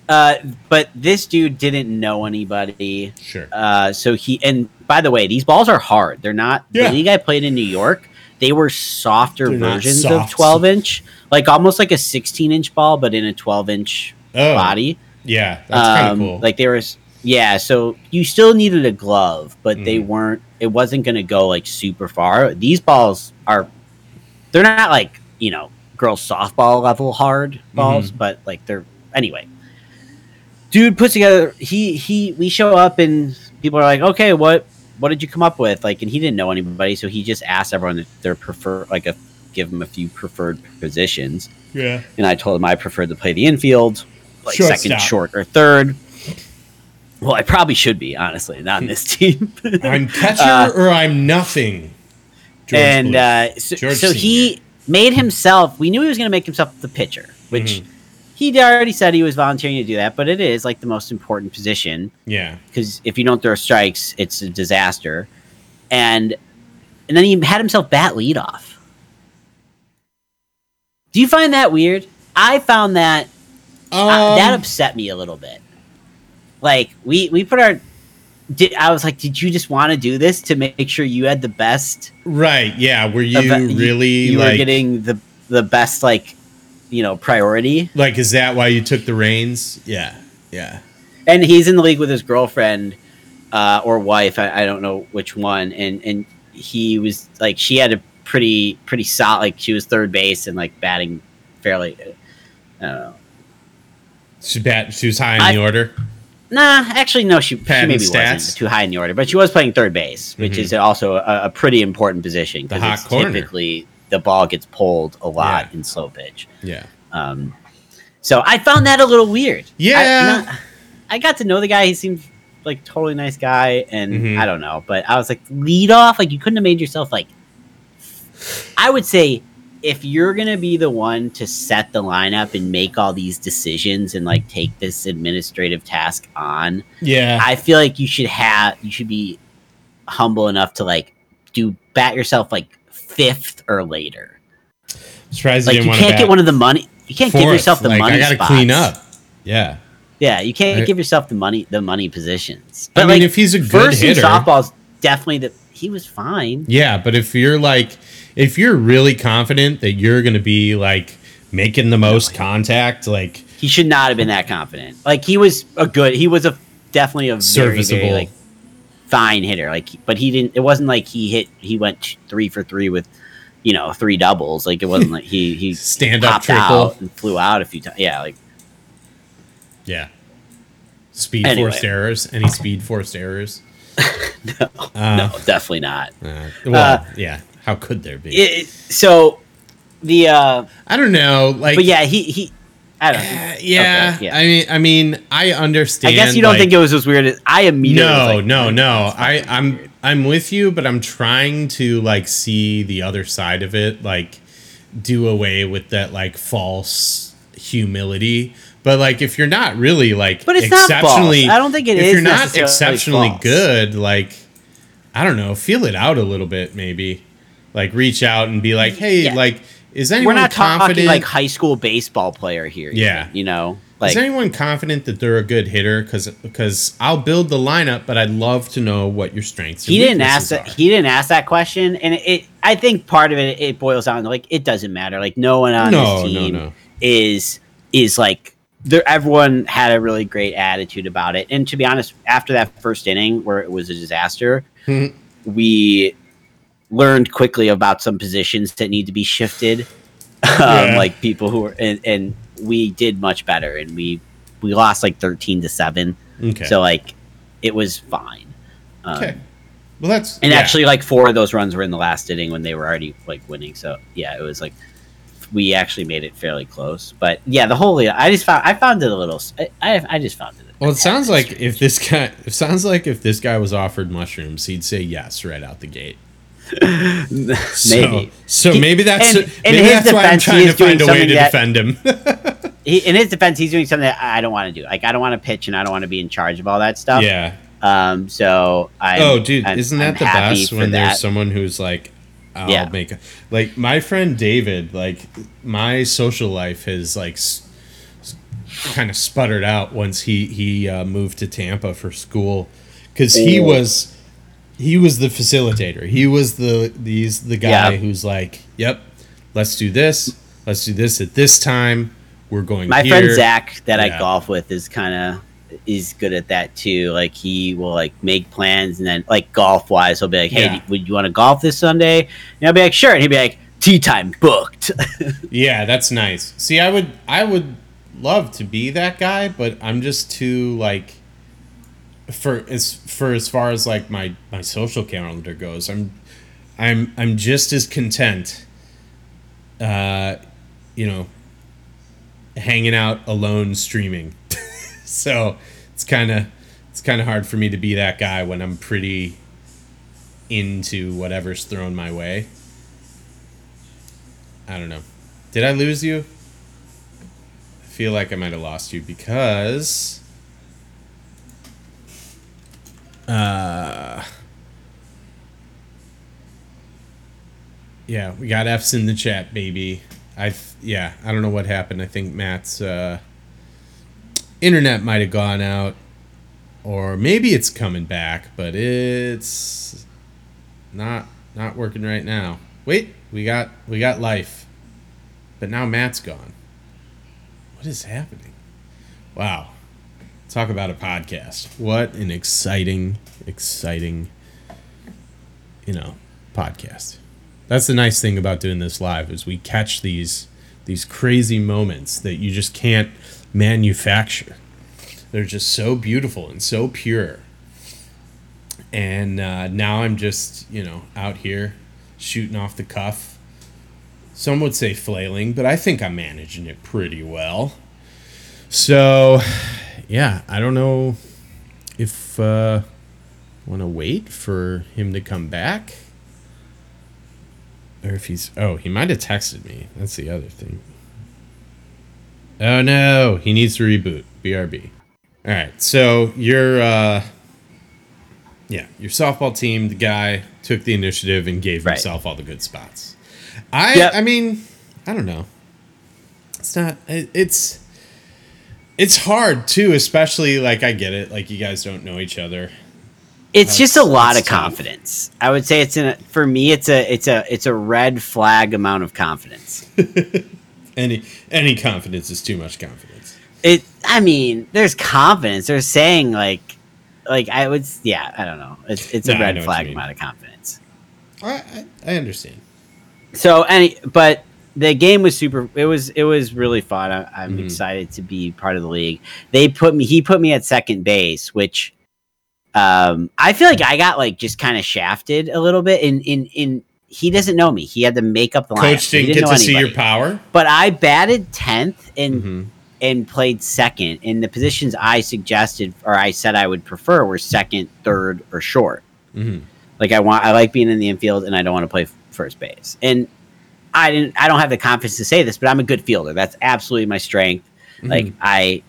uh, but this dude didn't know anybody. Sure. Uh, so he and by the way, these balls are hard. They're not. Yeah. The league I played in New York, they were softer They're versions soft. of 12 inch, like almost like a 16 inch ball, but in a 12 inch Oh, body. yeah, that's kind of Um, cool. Like there was, yeah. So you still needed a glove, but they Mhm. weren't. It wasn't going to go like super far. These balls are. They're not like you know girls softball level hard balls, Mm-hmm. but like they're anyway. Dude puts together. He he. We show up and people are like, okay, what what did you come up with? Like, and he didn't know anybody, so he just asked everyone their prefer like a give him a few preferred positions yeah. and I told him I preferred to play the infield, like Shortstop. second, short, or third. Well, I probably should be honestly, not in this team. I'm catcher Uh, or I'm nothing. George and uh, so, George so he made himself. We knew he was going to make himself the pitcher, which Mhm. he already said he was volunteering to do that. But it is like the most important position yeah, because if you don't throw strikes, it's a disaster. And and then he had himself bat leadoff. Do you find that weird? I found that Uh, that Um, upset me a little bit. Like we we put our. Did, I was like, did you just want to do this to make sure you had the best? right. Yeah, were you really you like were getting the the best like you know priority. Like, is that why you took the reins? Yeah, yeah. And he's in the league with his girlfriend uh, or wife. I, I don't know which one. And and he was like she had a pretty pretty solid. Like she was third base and like batting fairly. uh, I don't know. She bat. She was high in I- the order. Nah, actually, no. She, she maybe stats? wasn't too high in the order, but she was playing third base, which is also a, a pretty important position because typically the ball gets pulled a lot Yeah. in slow pitch. Yeah. Um, so I found that a little weird. Yeah. I, not- I got to know the guy. He seemed like totally nice guy, and Mhm. I don't know, but I was like, lead off. Like you couldn't have made yourself like. I would say if you're gonna be the one to set the lineup and make all these decisions and like take this administrative task on, Yeah. I feel like you should have you should be humble enough to like do bat yourself like fifth or later. Surprised Like you you can't get one of the money. You can't give yourself the like, money. I gotta clean up. Yeah. Yeah, you can't I- give yourself the money the money positions. I mean, if he's a good first hitter- softball's definitely the he was fine. Yeah, but if you're like, if you're really confident that you're gonna be like making the most contact, like He should not have been that confident. Like he was a good. He was a definitely a very, Serviceable. very like fine hitter. Like, but he didn't. It wasn't like he hit. He went three for three with, you know, three doubles. Like it wasn't like he he Stand-up triple. out and flew out a few times. Yeah, like yeah, speed Anyway. forced errors. Any speed forced errors? Uh, no, definitely not. Uh, well, Uh, yeah. How could there be? It, so the uh I don't know. Like, but yeah he he I don't know. uh, yeah, Okay, yeah. I mean, I mean, I understand. I guess you don't like- think it was as weird as I immediately. No, like, no, no. I, I'm I'm with you, but I'm trying to like see the other side of it, like do away with that like false humility. But like if you're not really like But it's not exceptionally false. I don't think it if is you're not exceptionally false. good, like I don't know, feel it out a little bit maybe. Like reach out and be like, "Hey, Yeah. like is anyone We're not confident talking like high school baseball player here. Yeah. even, you know, like is anyone confident that they're a good hitter? Because because I'll build the lineup, but I'd love to know what your strengths. He didn't ask that. are. He didn't ask that question, and it, it. I think part of it it boils down to like it doesn't matter. Like no one on No, this team no. is is like there. Everyone had a really great attitude about it, and to be honest, after that first inning where it was a disaster, Mhm. we learned quickly about some positions that need to be shifted. Yeah. Um, like people who were and, and we did much better, and we we lost like thirteen to seven. Okay. So like it was fine. Um, okay. Well, that's and yeah. actually, like four of those runs were in the last inning when they were already like winning. So yeah, it was like we actually made it fairly close. But yeah, the whole I just found I found it a little. I I, I just found it. Well, it sounds like if this guy, it sounds like if this guy was offered mushrooms, he'd say yes right out the gate. maybe. So, so He- maybe that's and- maybe in his that's why I'm defense, trying to find a way to that- defend him. he, in his defense, he's doing something that I don't want to do. Like I don't want to pitch and I don't want to be in charge of all that stuff. yeah. Um. So I. Oh, dude, isn't that the best when that. there's someone who's like, I'll Yeah. make a, like my friend David. Like my social life has like s- kind of sputtered out once he he uh, moved to Tampa for school because he was he was the facilitator. He was the these the guy Yeah. who's like, yep, let's do this. Let's do this at this time. We're going. To My here. friend Zach that Yeah. I golf with is kind of is good at that too. Like he will like make plans and then like golf wise, he'll be like, "Hey, Yeah. would you want to golf this Sunday?" And I'll be like, "Sure," and he'd be like, "Tee time booked." Yeah, that's nice. See, I would I would love to be that guy, but I'm just too like for as for as far as like my my social calendar goes, I'm I'm I'm just as content uh you know hanging out alone streaming. so, it's kind of it's kind of hard for me to be that guy when I'm pretty into whatever's thrown my way. I don't know. Did I lose you? I feel like I might have lost you because. Uh. Yeah, we got F's in the chat, baby. I yeah, I don't know what happened. I think Matt's uh, internet might have gone out, or maybe it's coming back, but it's not not working right now. Wait, we got we got life, but now Matt's gone. What is happening? Wow. Talk about a podcast. What an exciting, exciting, you know, podcast. That's the nice thing about doing this live is we catch these these crazy moments that you just can't manufacture. They're just so beautiful and so pure. And uh, now I'm just, you know, out here shooting off the cuff. Some would say flailing, but I think I'm managing it pretty well. So, yeah, I don't know if uh, want to wait for him to come back or if he's oh he might have texted me. That's the other thing. Oh no he needs to reboot brb all right so your uh yeah your softball team the guy took the initiative and gave Right. himself all the good spots. I Yep. i mean i don't know. It's not it- it's it's hard too especially like i get it like you guys don't know each other It's just a lot that's of tough. confidence. I would say it's in a, for me. It's a it's a it's a red flag amount of confidence. any any confidence is too much confidence it. I mean, there's confidence. They're saying like like I would. Yeah, I don't know. It's it's No, a red flag amount of confidence. I, I, I understand. So any but the game was super it was it was really fun I, i'm Mhm. excited to be part of the league they put me he put me at second base which um i feel like i got like just kind of shafted a little bit in in in he doesn't know me he had to make up the line Coach didn't get to see your power. but i batted 10th and Mhm. and played second and the positions i suggested or i said i would prefer were second third or short Mhm. like I want, I like being in the infield, and I don't want to play first base. And I didn't, I don't have the confidence to say this, but I'm a good fielder. That's absolutely my strength. Mm-hmm. Like I,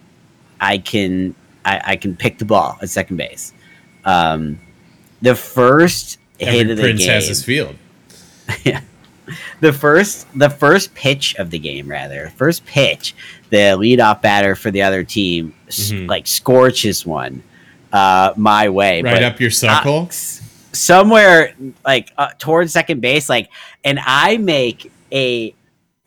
I can, I, I can pick the ball at second base. Um, the first Every hit of the prince game, has his field. yeah, the first, the first pitch of the game, rather, first pitch, the leadoff batter for the other team, s Mhm. like scorches one, uh, my way, Right up your suckle. Somewhere like uh, towards second base like and i make a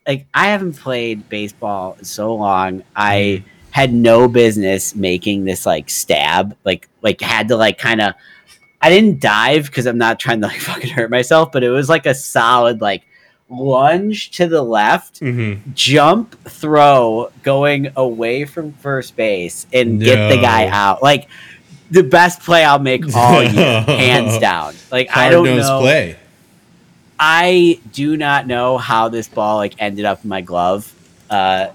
like i haven't played baseball in so long i Mm-hmm. had no business making this like stab like like had to like kind of i didn't dive because i'm not trying to like fucking hurt myself but it was like a solid like lunge to the left hmm jump throw going away from first base and get the guy out. Like the best play I'll make all year, hands down. Like I don't know. play. I do not know how this ball like ended up in my glove. Uh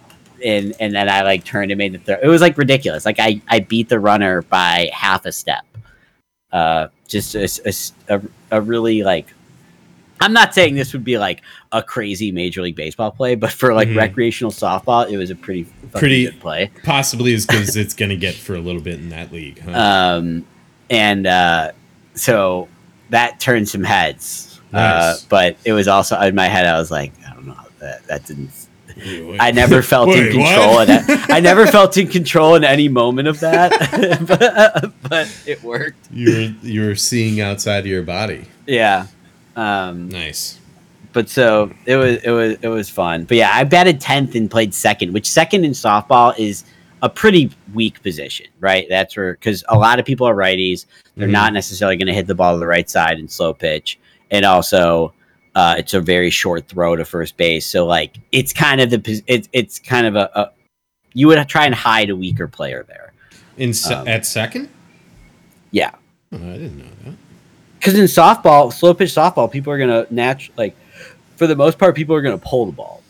and and then I like turned and made the throw. It was like ridiculous. Like I I beat the runner by half a step. Uh just a, a, a really like I'm not saying this would be like a crazy major league baseball play, but for like Mhm. recreational softball, it was a pretty Pretty- good play. Possibly as good as it's going to get for a little bit in that league. Huh? Um, and uh, so that turned some heads. Uh, but it was also in my head. I was like, I don't know. That that didn't. Wait, I never felt in control what? of that. I never felt in control in any moment of that, but, but it worked. You're you're seeing outside of your body. Yeah. Um, Nice. but so it was it was it was fun. But yeah, I batted tenth and played second, which second in softball is a pretty weak position, right? That's where because a lot of people are righties, they're Mhm. not necessarily going to hit the ball to the right side in slow pitch, and also uh, it's a very short throw to first base. So like it's kind of the it's it's kind of a, a you would try and hide a weaker player there. In se- Um, at second? Yeah, Oh, I didn't know that. Because in softball, slow pitch softball, people are gonna naturally like for the most part, people are gonna pull the ball.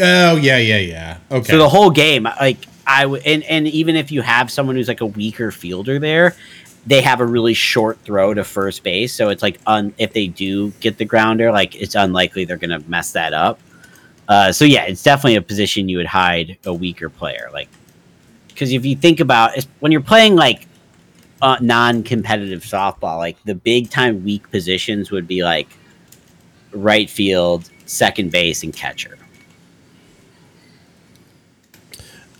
Oh yeah, yeah, yeah. Okay. So the whole game, like I would, and and even if you have someone who's like a weaker fielder there, they have a really short throw to first base. So it's like un, if they do get the grounder, like it's unlikely they're gonna mess that up. Uh, so yeah, it's definitely a position you would hide a weaker player, like because if you think about it's, when you're playing like uh, non-competitive softball, like the big time weak positions would be like right field, second base, and catcher.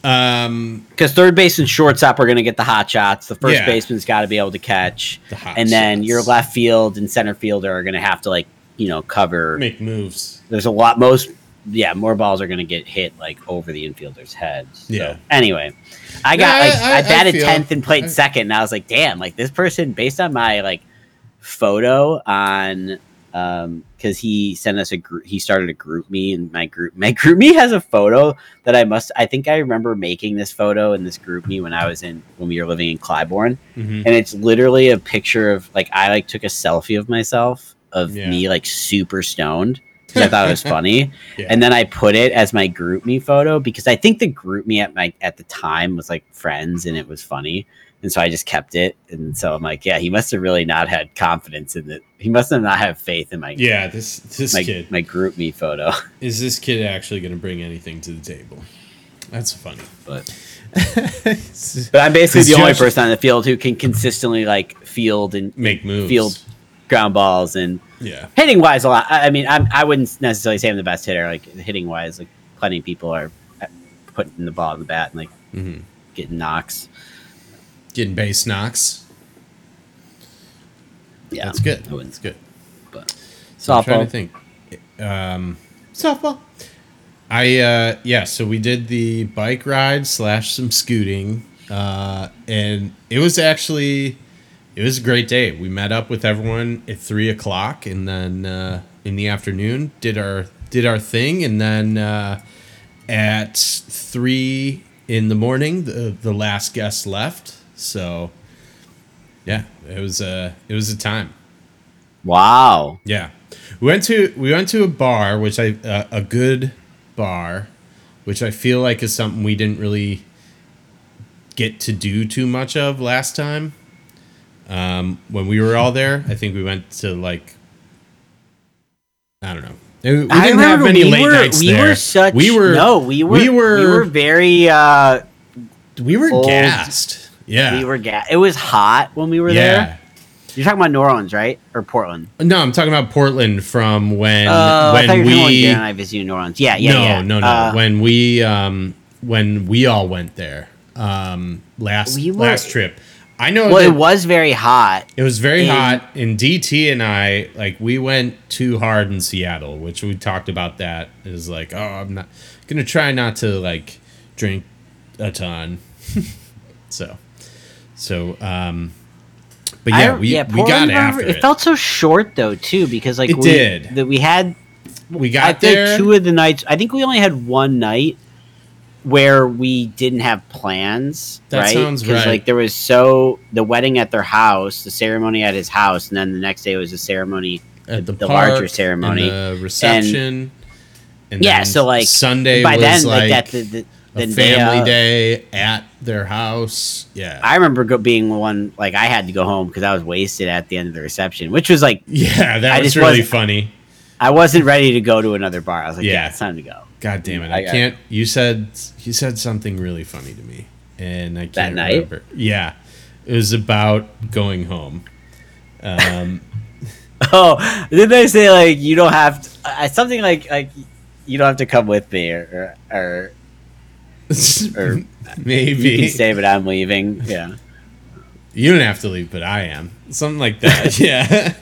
um, because third base and shortstop are going to get the hot shots. The first Yeah. baseman's got to be able to catch, the hot and then shots. your left field and center fielder are going to have to like you know cover. make moves. There's a lot most yeah, more balls are going to get hit like over the infielders' heads. So, Yeah. Anyway, I got Yeah, like I- I, I- I batted feel- tenth and played I- second, and I was like, damn, like this person based on my like photo on um because he sent us a group he started a GroupMe and my group my GroupMe has a photo that i must i think i remember making this photo in this GroupMe when i was in when we were living in Clybourn Mhm. and it's literally a picture of like i like took a selfie of myself of Yeah. me like super stoned because i thought it was funny Yeah. and then i put it as my GroupMe photo because i think the GroupMe at my at the time was like friends and it was funny and so i just kept it and so i'm like yeah he must have really not had confidence in it he must have not have faith in my Yeah, this this my, kid my GroupMe photo is this kid actually going to bring anything to the table? That's funny. but but i'm basically the only person on the field who can consistently like field and Make moves. field ground balls and Yeah. hitting wise a lot. I I mean, I'm, I wouldn't necessarily say I'm the best hitter. Like hitting wise, like plenty of people are uh, putting the ball in the bat and like Mhm. getting knocks. Getting base knocks. Yeah, That's good. That's good. But So I'm trying to softball. think. Um, softball. I uh, yeah. So we did the bike ride slash some scooting, uh, and it was actually it was a great day. We met up with everyone at three o'clock, and then uh, in the afternoon did our did our thing, and then uh, at three in the morning the the last guest left. So yeah, it was a it was a time. Wow. Yeah, we went to we went to a bar, which I uh, a good bar, which I feel like is something we didn't really get to do too much of last time. Um, when we were all there, I think we went to like I don't know. We didn't have many we late were, nights we there. were such we were no we were we were we were very uh we were old- gassed. Yeah, we were gassed. it was hot when we were yeah. there. You're talking about New Orleans, right? Or Portland? No, I'm talking about Portland from when thought when you were talking about we Dan and I visited New Orleans. Yeah, yeah, no, yeah. no, no. Uh, when we um when we all went there um last We were- last trip. I know well, it was very hot. it was very hot and DT and I like we went too hard in Seattle, which we talked about that is like, oh, I'm not going to try not to like drink a ton. so so um but I yeah, we we got after it. it. felt so short though too because like It we, did. that we had we I got think there. two of the nights. I think we only had one night where we didn't have plans. That right? sounds right. Like there was so the wedding at their house, the ceremony at his house, and then the next day was a ceremony. at the, the park, larger ceremony. and the reception. And, yeah, then so like Sunday by was then like, like, that the, the, family day. day at their house. Yeah, I remember go, being one like I had to go home because I was wasted at the end of the reception, which was like yeah, that I was just really funny. I wasn't ready to go to another bar. I was like, yeah, Yeah. it's time to go. God damn it! I I, can't. You said you said something really funny to me, and I can't remember. Yeah, it was about going home. Um, Oh, did they say like you don't have to, uh, something like like you don't have to come with me or or, or Or you maybe can stay, but I'm leaving. Yeah. You don't have to leave, but I am. Something like that. yeah.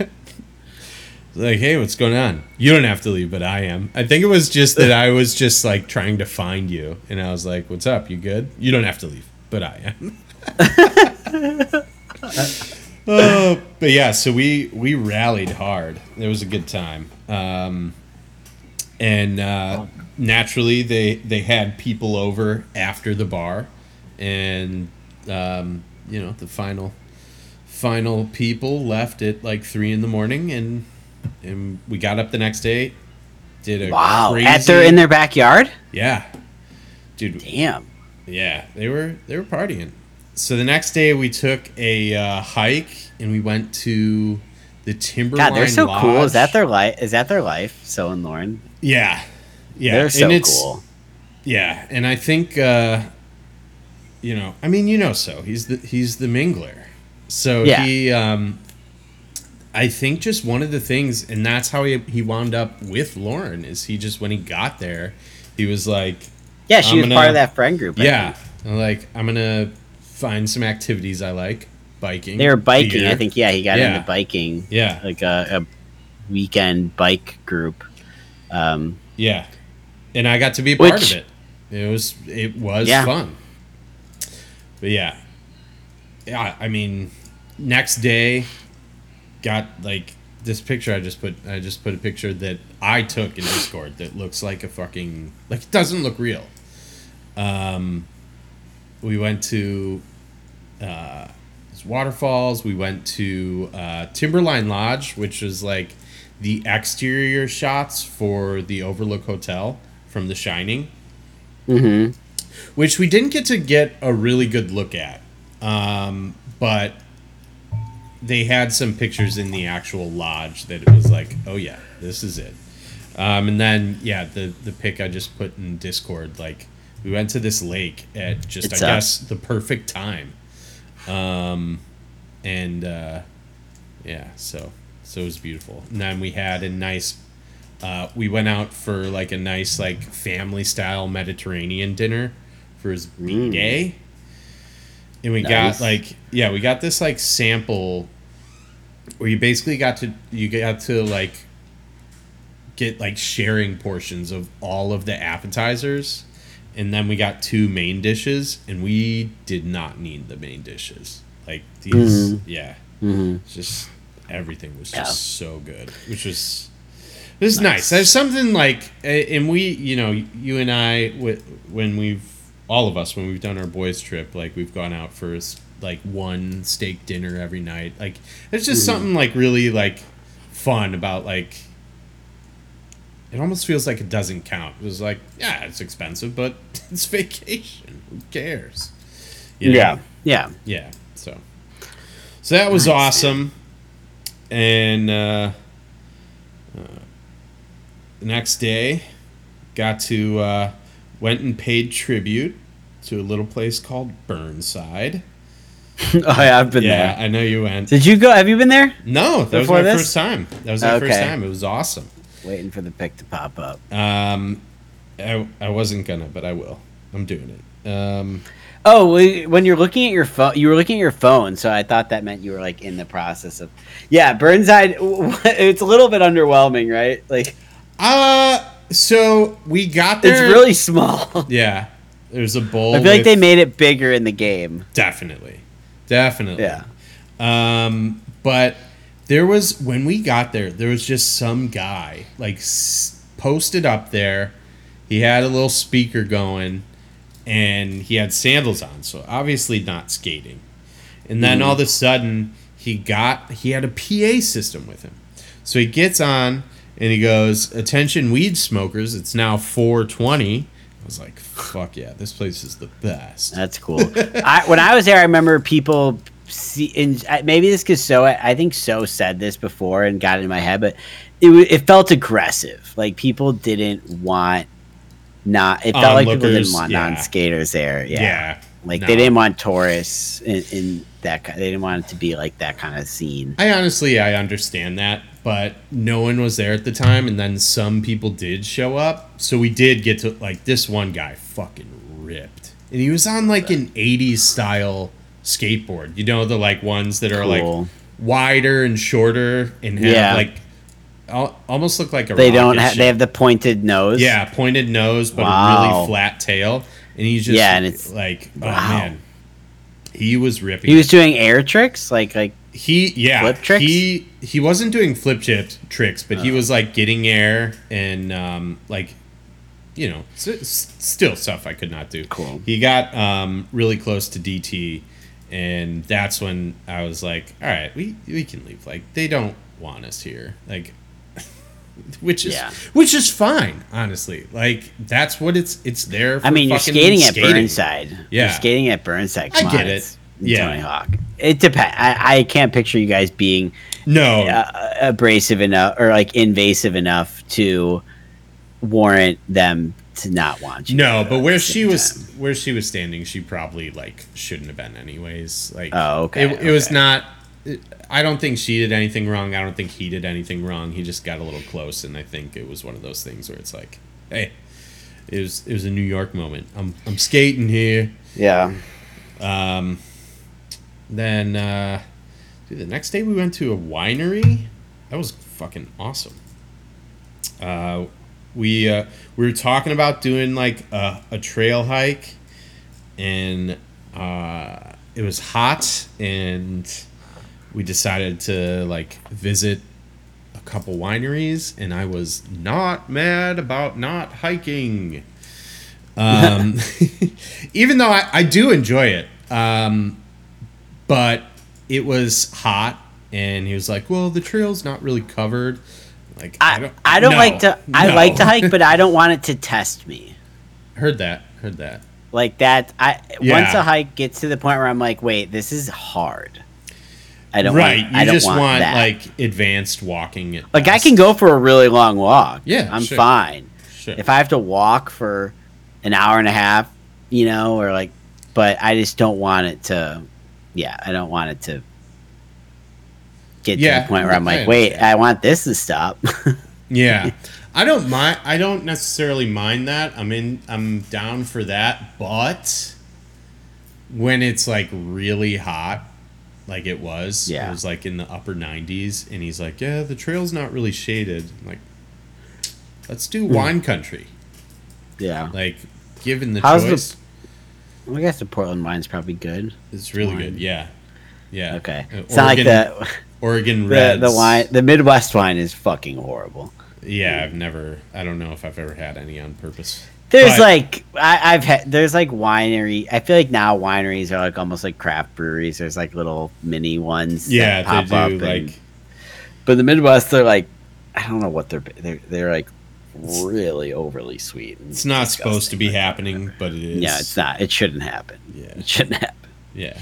Like, hey, what's going on? You don't have to leave, but I am. I think it was just that I was just like trying to find you, and I was like, "What's up? You good? You don't have to leave, but I am." oh, but yeah, so we we rallied hard. It was a good time, um, and uh, naturally they they had people over after the bar, and um, you know the final final people left at like three in the morning, and and we got up the next day. Did a Wow. crazy, At their in their backyard. yeah, dude. Damn. Yeah, they were they were partying. So the next day we took a uh, hike and we went to the Timberline God, they're so cool. Is that their life? Is that their life? So and Lauren. Yeah, yeah, They're so cool. Yeah, and I think uh, you know, I mean, you know, so he's the he's the mingler. So Yeah. he, um, I think, just one of the things, and that's how he he wound up with Lauren. Is he just when he got there, he was like, Yeah, she was gonna- part of that friend group. I yeah, think. Like I'm gonna find some activities I like, biking. They were biking. I think. Yeah, he got Yeah. into biking. Yeah, Like a, a weekend bike group. Um, yeah, and I got to be a part Which- of it. It was it was Yeah. fun. But yeah, yeah. I mean, next day, got like this picture. I just put I just put a picture that I took in Discord that looks like a fucking like it doesn't look real. Um, we went to uh, waterfalls. We went to uh, Timberline Lodge, which is like the exterior shots for the Overlook Hotel from The Shining, Mm-hmm. which we didn't get to get a really good look at. Um, but they had some pictures in the actual lodge that it was like, oh yeah, this is it. Um, and then yeah, the the pic I just put in Discord, like we went to this lake at just It's I up. guess the perfect time. Um, and uh, yeah, so so it was beautiful. And then we had a nice. Uh, we went out for like a nice like family style Mediterranean dinner for his Mm. day, and we Nice. got like yeah we got this like sample where you basically got to you got to like get like sharing portions of all of the appetizers. And then we got two main dishes and we did not need the main dishes. Like these mm-hmm. yeah. Mm-hmm. It's just everything was just so good which was it was nice. there's something like and we you know you and i wi- when we've all of us when we've done our boys trip like we've gone out for like one steak dinner every night like there's just something like really like fun about like it almost feels like it doesn't count. It was like, yeah, it's expensive, but it's vacation. Who cares? You know? Yeah. Yeah. Yeah. So, so that was awesome. And uh, uh, the next day, got to uh, went and paid tribute to a little place called Burnside. oh yeah, I've been Yeah, there. I know you went. Did you go? Have you been there? No, that was my this? first time. That was my first time. It was awesome. Waiting for the pic to pop up. Um, I, I wasn't gonna, but I will. I'm doing it. Um, Oh, when you're looking at your phone, you were looking at your phone, so I thought that meant you were like in the process of. Yeah, Burnside. It's a little bit underwhelming, right? Like uh, so we got there. it's really small. yeah. There's a bowl. I feel like they made it bigger in the game. definitely, definitely. Yeah. Um, but there was when we got there, there was just some guy like s- posted up there. He had a little speaker going, and he had sandals on, so obviously not skating. And then all of a sudden, he got he had a PA system with him. So he gets on and he goes, "Attention, weed smokers! It's now 4:20." I was like, "Fuck yeah, this place is the best." That's cool. I, when I was there, I remember people see, and maybe this because so I, think so said this before and got it in my head, but it it felt aggressive. Like people didn't want not. It felt like people didn't want yeah. non skaters there. Yeah. Yeah, Like no. they didn't want tourists in, in that. They didn't want it to be like that kind of scene. I honestly I understand that, but no one was there at the time, and then some people did show up. So we did get to like this one guy fucking ripped, and he was on like an '80s style skateboard. You know the like ones that are Cool. like wider and shorter and have Yeah. like al- almost look like a They don't. rocket Ha- they have the pointed nose. yeah pointed nose but a really flat tail, and he's just Yeah, and it's- like oh wow. man, he was ripping. He was doing air tricks, like like He yeah. Flip tricks? Oh. He he wasn't doing flip chip tricks, but he was like getting air and um like you know s- still stuff I could not do. Cool. He got um really close to DT, and that's when I was like, all right, we we can leave. Like they don't want us here. Like. Which is Yeah. which is fine, honestly. Like that's what it's it's there. For I mean, you're fucking skating at. Burnside. Yeah. You're skating at Burnside. I get on, it. Yeah. Tony Hawk. It depends. I, I can't picture you guys being No, uh, abrasive enough or like invasive enough to warrant them to not want you. No, but where she was time. where she was standing, she probably like shouldn't have been anyways. Like Oh, okay, It, it was not it- I don't think she did anything wrong. I don't think he did anything wrong. He just got a little close and I think it was one of those things where it's like, hey, it was it was a New York moment. I'm I'm skating here. Yeah. Um then uh dude, the next day we went to a winery. That was fucking awesome. Uh we uh, we were talking about doing like a, a trail hike, and uh, it was hot, and we decided to like visit a couple wineries, and I was not mad about not hiking. Um, even though I, I do enjoy it, um, but it was hot, and he was like, "Well, the trail's not really covered." Like I, I don't no, like to. I no. like to hike, but I don't want it to test me. Heard that. Heard that. Like that. I Yeah. once a hike gets to the point where I'm like, wait, this is hard. I don't right. Want, you I don't just want, want, like advanced walking. Like I can go for a really long walk. Yeah, I'm sure. fine. Sure. If I have to walk for an hour and a half, you know, or like, but I just don't want it to. Yeah, I don't want it to get to the point where I'm I like, wait. I want this to stop. Yeah. I don't mind I don't necessarily mind that. I'm in I'm down for that, but when it's like really hot like it was, Yeah. it was like in the upper 90s and he's like, "Yeah, the trail's not really shaded." I'm like Let's do hmm. wine country. yeah. Like given the How's the- choice, I guess the Portland wine's probably good. it's really wine? good. Yeah. Yeah. Okay. Uh, It's not like Oregon- the Oregon the, Reds. the wine. The Midwest wine is fucking horrible. Yeah, I've never I don't know if I've ever had any on purpose. There's But- like I, I've had there's like winery. I feel like now wineries are like almost like craft breweries. There's like little mini ones. that Yeah, pop they up and- like But the Midwest, they're like I don't know what they're they're they're like really overly sweet. it's not supposed to be happening, but it is. Yeah, it's not. It shouldn't happen. Yeah. It shouldn't happen. Yeah.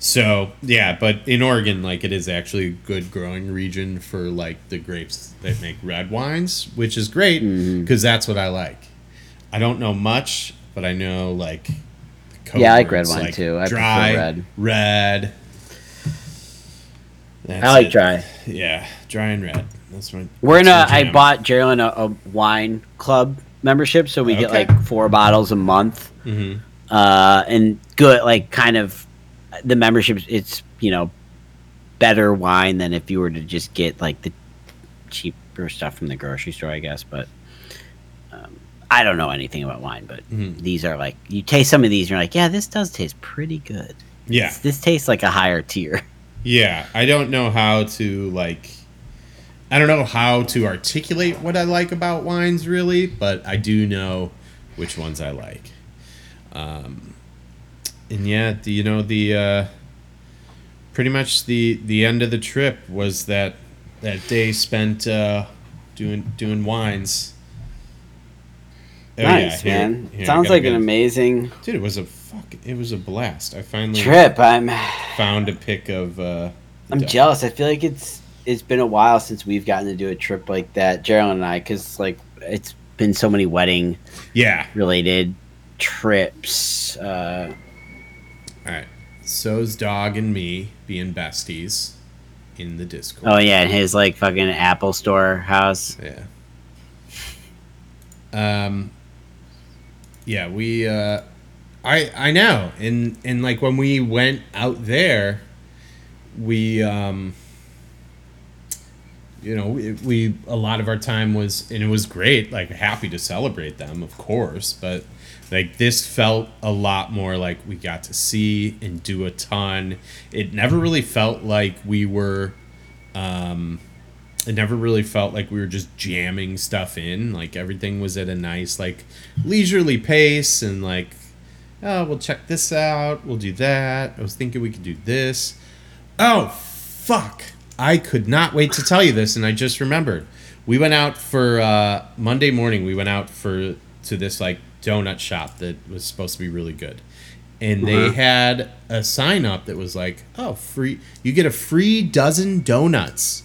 So yeah, but in Oregon, like it is actually a good growing region for like the grapes that make red wines, which is great Mm-hmm. because that's what I like. I don't know much, but I know like. the Yeah, I like red wine, too. I prefer dry, red. Red. That's I like it. dry. Yeah, dry and red. That's my. We're in a. I bought Geraldine a, a wine club membership, so we get like four bottles a month. Mhm. Uh, and good, like kind of the membership. It's you know better wine than if you were to just get like the cheaper stuff from the grocery store, I guess. But um, I don't know anything about wine, but Mhm. these are like you taste some of these, and you're like, yeah, this does taste pretty good. Yeah, This tastes like a higher tier. Yeah, I don't know how to like I don't know how to articulate what I like about wines really, but I do know which ones I like. Um and yeah, the, you know the uh pretty much the the end of the trip was that that day spent uh doing doing wines. Oh, yeah, nice, here- man. here, Sounds like an amazing Dude, it was a fuck it was a blast. I finally trip. I'm. found a pic of uh I'm the- jealous. I feel like it's it's been a while since we've gotten to do a trip like that, Gerald and I, because like it's been so many wedding Yeah. related trips. Uh, All right. So's dog and me being besties in the Discord. oh yeah, and his like fucking Apple Store house. Yeah. Um. Yeah, we. Uh, I I know, and and like when we went out there, we um. You know, we, we a lot of our time was, and it was great. Like happy to celebrate them, of course, but like this felt a lot more like we got to see and do a ton. It never really felt like we were um, it never really felt like we were just jamming stuff in. Like everything was at a nice, like leisurely pace, and like, oh, we'll check this out. We'll do that. I was thinking we could do this. Oh, fuck! I could not wait to tell you this, and I just remembered. We went out for uh, Monday morning. We went out for to this like donut shop that was supposed to be really good, and they had a sign up that was like, "Oh, free! You get a free dozen donuts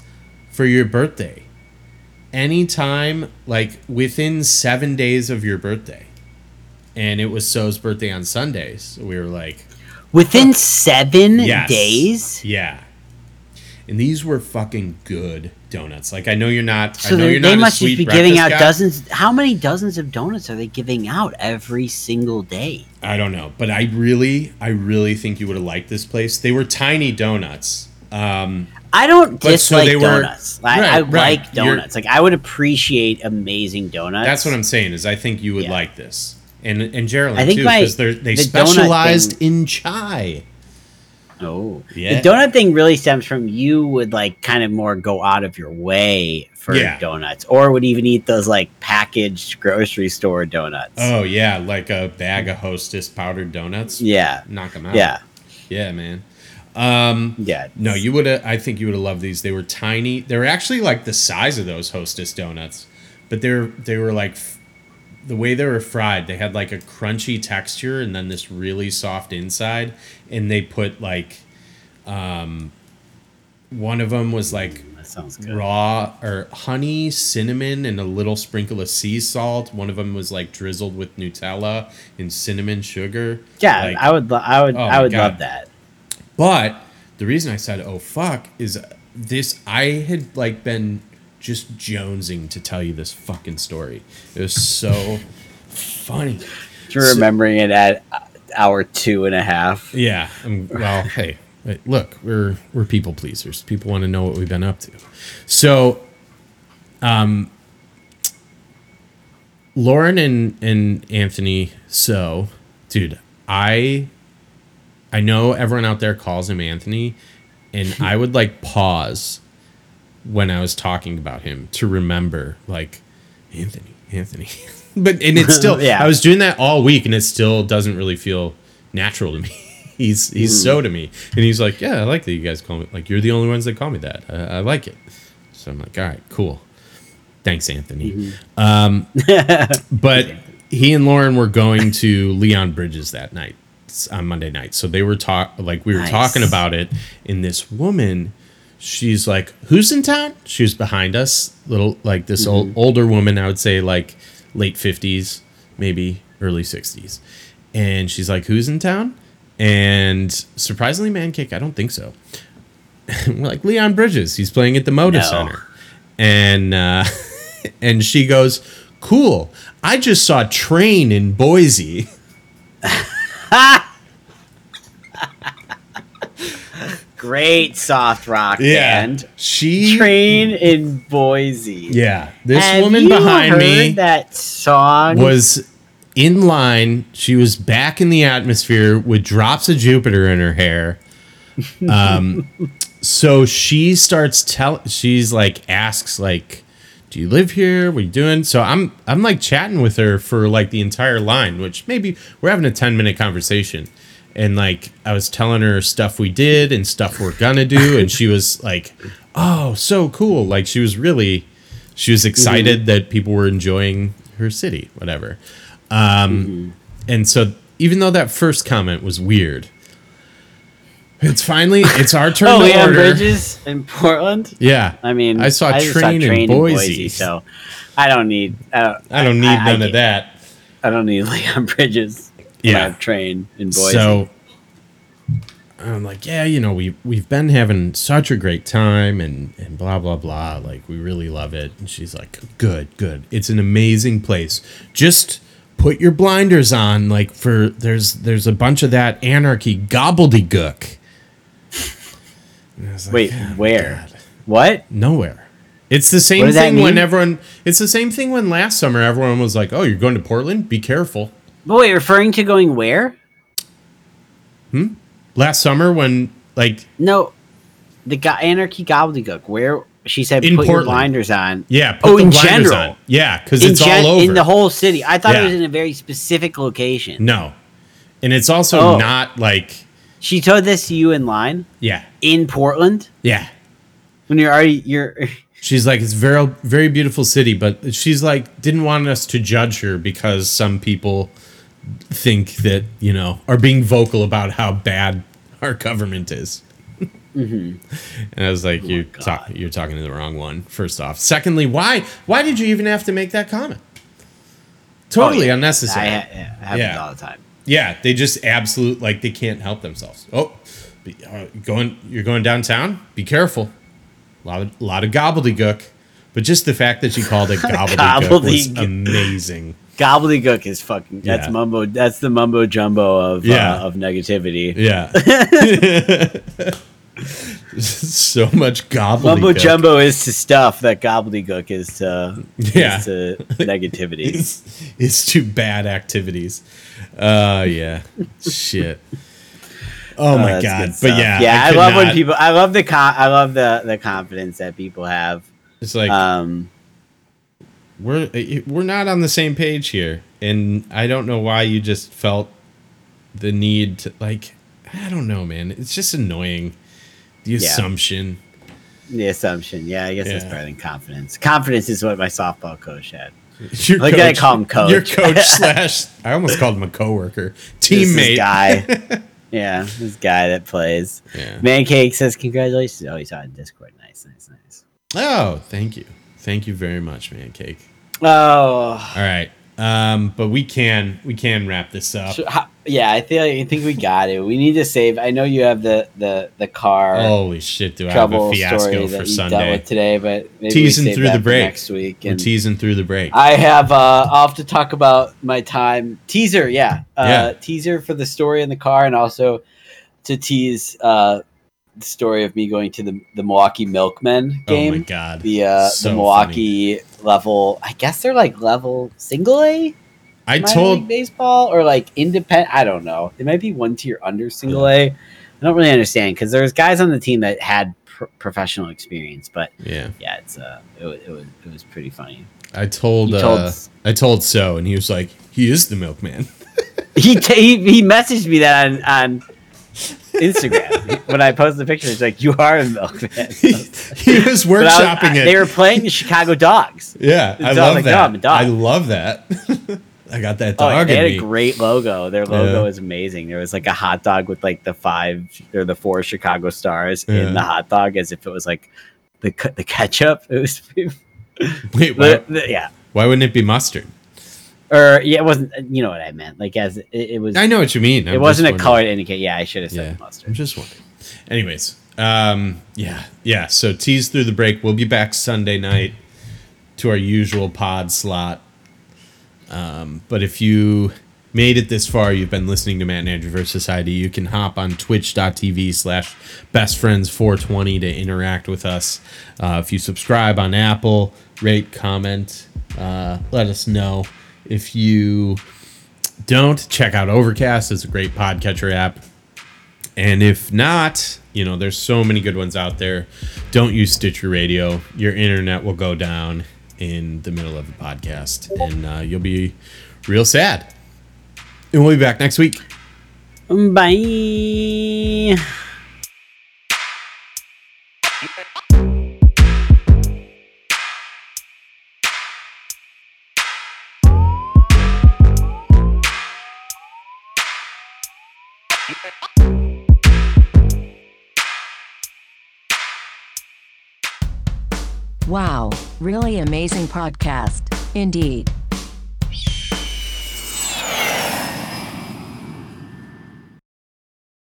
for your birthday, anytime, like within seven days of your birthday." And it was So's birthday on Sundays. so we were like, Within seven Yes. days. yeah. And these were fucking good donuts. Like I know you're not. So I know you're not, they not must just be giving out guy. dozens. How many dozens of donuts are they giving out every single day? I don't know, but I really, I really think you would have liked this place. They were tiny donuts, Um, I don't But so dislike they were- donuts. I, Right, I right. like You're- donuts. Like I would appreciate amazing donuts. That's what I'm saying. Is I think you would Yeah. like this, and and Geraldine too, because they they the specialized thing- in chai. Oh, Yeah. the donut thing really stems from you would like kind of more go out of your way for Yeah. donuts, or would even eat those like packaged grocery store donuts. Oh yeah, like a bag of Hostess powdered donuts. yeah, knock them out. yeah, yeah, man. Um, yeah. no, you would. have I think you would have loved these. They were tiny. They were actually like the size of those Hostess donuts, but they're they were like the way they were fried. They had like a crunchy texture and then this really soft inside. And they put like, um, one of them was like good. raw or honey, cinnamon, and a little sprinkle of sea salt. One of them was like drizzled with Nutella and cinnamon sugar. Yeah, Like, I would. Lo- I would. Oh I would God. love that. but the reason I said "oh fuck" is this. I had like been just jonesing to tell you this fucking story. It was so funny. You're remembering it at hour two and a half. Yeah. um, well, hey, wait, look, we're we're people pleasers. People want to know what we've been up to. So, um, Lauren and and Anthony. So, dude, I I know everyone out there calls him Anthony, and I would like pause when I was talking about him to remember like Anthony, Anthony. but and it's still Yeah. I was doing that all week and it still doesn't really feel natural to me. he's he's so to me. And he's like, Yeah, I like that you guys call me like you're the only ones that call me that. I, I like it. So I'm like, All right, cool. Thanks, Anthony. Um but he and Lauren were going to Leon Bridges that night on Monday night. So they were talk like we were Nice. talking about it and this woman she's like, "Who's in town?" She was behind us, little like this old Mm-hmm. older woman. I would say like late fifties, maybe early sixties, and she's like, "Who's in town?" And surprisingly, man cake, I don't think so. We're like Leon Bridges. He's playing at the Moda No. Center, and uh, and she goes, "Cool. I just saw Train in Boise." Great soft rock band. she Train in Boise. Yeah, this Have woman behind me That song was in line. She was back in the atmosphere with drops of Jupiter in her hair. Um, so she starts tell. She's like asks like, "Do you live here? What are you doing?" So I'm I'm like chatting with her for like the entire line, which maybe we're having a ten minute conversation. And like I was telling her stuff we did and stuff we're gonna do, and she was like, "Oh, so cool!" Like she was really, she was excited that people were enjoying her city, whatever. Um, and so even though that first comment was weird, it's finally it's our turn Oh, to order. Bridges in Portland. Yeah, I mean, I saw just train, in, Boise, so I don't need. I don't, I don't need I- I none of get- that. I don't need Leon Bridges. Yeah. train in Boise. So I'm like, yeah, you know, we we've been having such a great time and and blah blah blah. Like we really love it. And she's like, good, good. It's an amazing place. Just put your blinders on. Like for there's there's a bunch of that anarchy gobbledygook. And I was like, Wait, "Oh where? God." What? Nowhere. It's the same What does that thing when everyone. It's the same thing when last summer everyone was like, "Oh, you're going to Portland? Be careful." But wait, referring to going where? Hmm? Last summer when like No, the go- Anarchy Gobbledygook. Where she said In put your Portland. blinders on. Yeah. Put Oh, in general? on. Yeah, because it's gen- all over. in the whole city. I thought Yeah. it was in a very specific location. no, and it's also Oh. not like She told this to you in line yeah, in Portland yeah. when you're already you're. She's like it's very very beautiful city, but she's like didn't want us to judge her because some people think that you know are being vocal about how bad our government is. And I was like, "You're ta- you're talking to the wrong one." First off, secondly, why why did you even have to make that comment? Totally Oh, yeah. unnecessary. I it happens Yeah. all the time. Yeah, they just absolute like they can't help themselves. Oh, uh, going you're going downtown. Be careful. A lot of lot of gobbledygook, but just the fact that she called it gobbledygook was amazing. Gobbledygook is fucking. That's Yeah. mumbo. That's the mumbo jumbo of Yeah. uh, of negativity. Yeah, so much gobbledygook. Mumbo jumbo is to stuff that gobbledygook is to Yeah. is to negativity. It's, it's to bad activities. Uh, yeah. Shit. Oh my god! But yeah, yeah, I, could love when people. I love the con- I love the the confidence that people have. It's like Um, we're we're not on the same page here, and I don't know why you just felt the need to like. I don't know, man. It's just annoying. The assumption. the assumption, yeah, I guess it's Yeah. better than confidence. Confidence is what my softball coach had. Your Like I call him coach. Your coach slash. I almost called him a coworker, teammate. guy. yeah, this guy that plays. Yeah. Mancake says congratulations. Oh, he's on Discord. Nice, nice, nice. Oh, thank you, thank you very much, man. Cake. Oh, All right, um, but we can we can wrap this up. yeah. I think I think we got it. We need to save. I know you have the the the car Holy shit! Do I have a fiasco for that you dealt Sunday? today, but maybe Teasing through the break. next week. We're And teasing through the break. I have. uh I'll have to talk about my time teaser. Yeah, uh, Yeah. teaser for the story in the car, and also to tease uh story of me going to the the Milwaukee Milkmen game. Oh my god! the uh, So the Milwaukee level. I guess they're like level single A I told baseball or like independent. I don't know. It might be one tier under single A. I don't really understand because there's guys on the team that had pr- professional experience, but yeah. yeah, it's uh, it, it was it was pretty funny. I told You uh, told- I told so, and he was like, "He is the milkman." He ta he, he messaged me that on on Instagram when I posted the picture. He's like, "You are a milkman." he was I workshopping I- it. They were playing the Chicago Dogs. yeah, I love like, that. no, I'm a dog. I love that. I got that Oh, dog they had in a great logo. Their logo Yeah. is amazing. There was like a hot dog with like the five or the four Chicago stars Yeah. in the hot dog, as if it was like the the ketchup. It was, Wait, the- the- yeah, why wouldn't it be mustard? Or yeah, it wasn't. You know what I meant? Like as it, it was. I know what you mean. I'm it wasn't a just color wondering. indicate. Yeah, I should have said Yeah, I'm mustard. just wondering. Anyways, um, yeah, yeah. So tease through the break. We'll be back Sunday night to our usual pod slot. Um, but if you made it this far, you've been listening to Matt and Andrew vs. Society. You can hop on twitch.tv slash bestfriends420 to interact with us. Uh, if you subscribe on Apple, rate, comment, uh, let us know. If you don't, check out Overcast. It's a great podcatcher app. And if not, you know, there's so many good ones out there. Don't use Stitcher Radio. Your internet will go down in the middle of a podcast, and uh, you'll be real sad. And we'll be back next week. Bye. Wow, really amazing podcast. Indeed.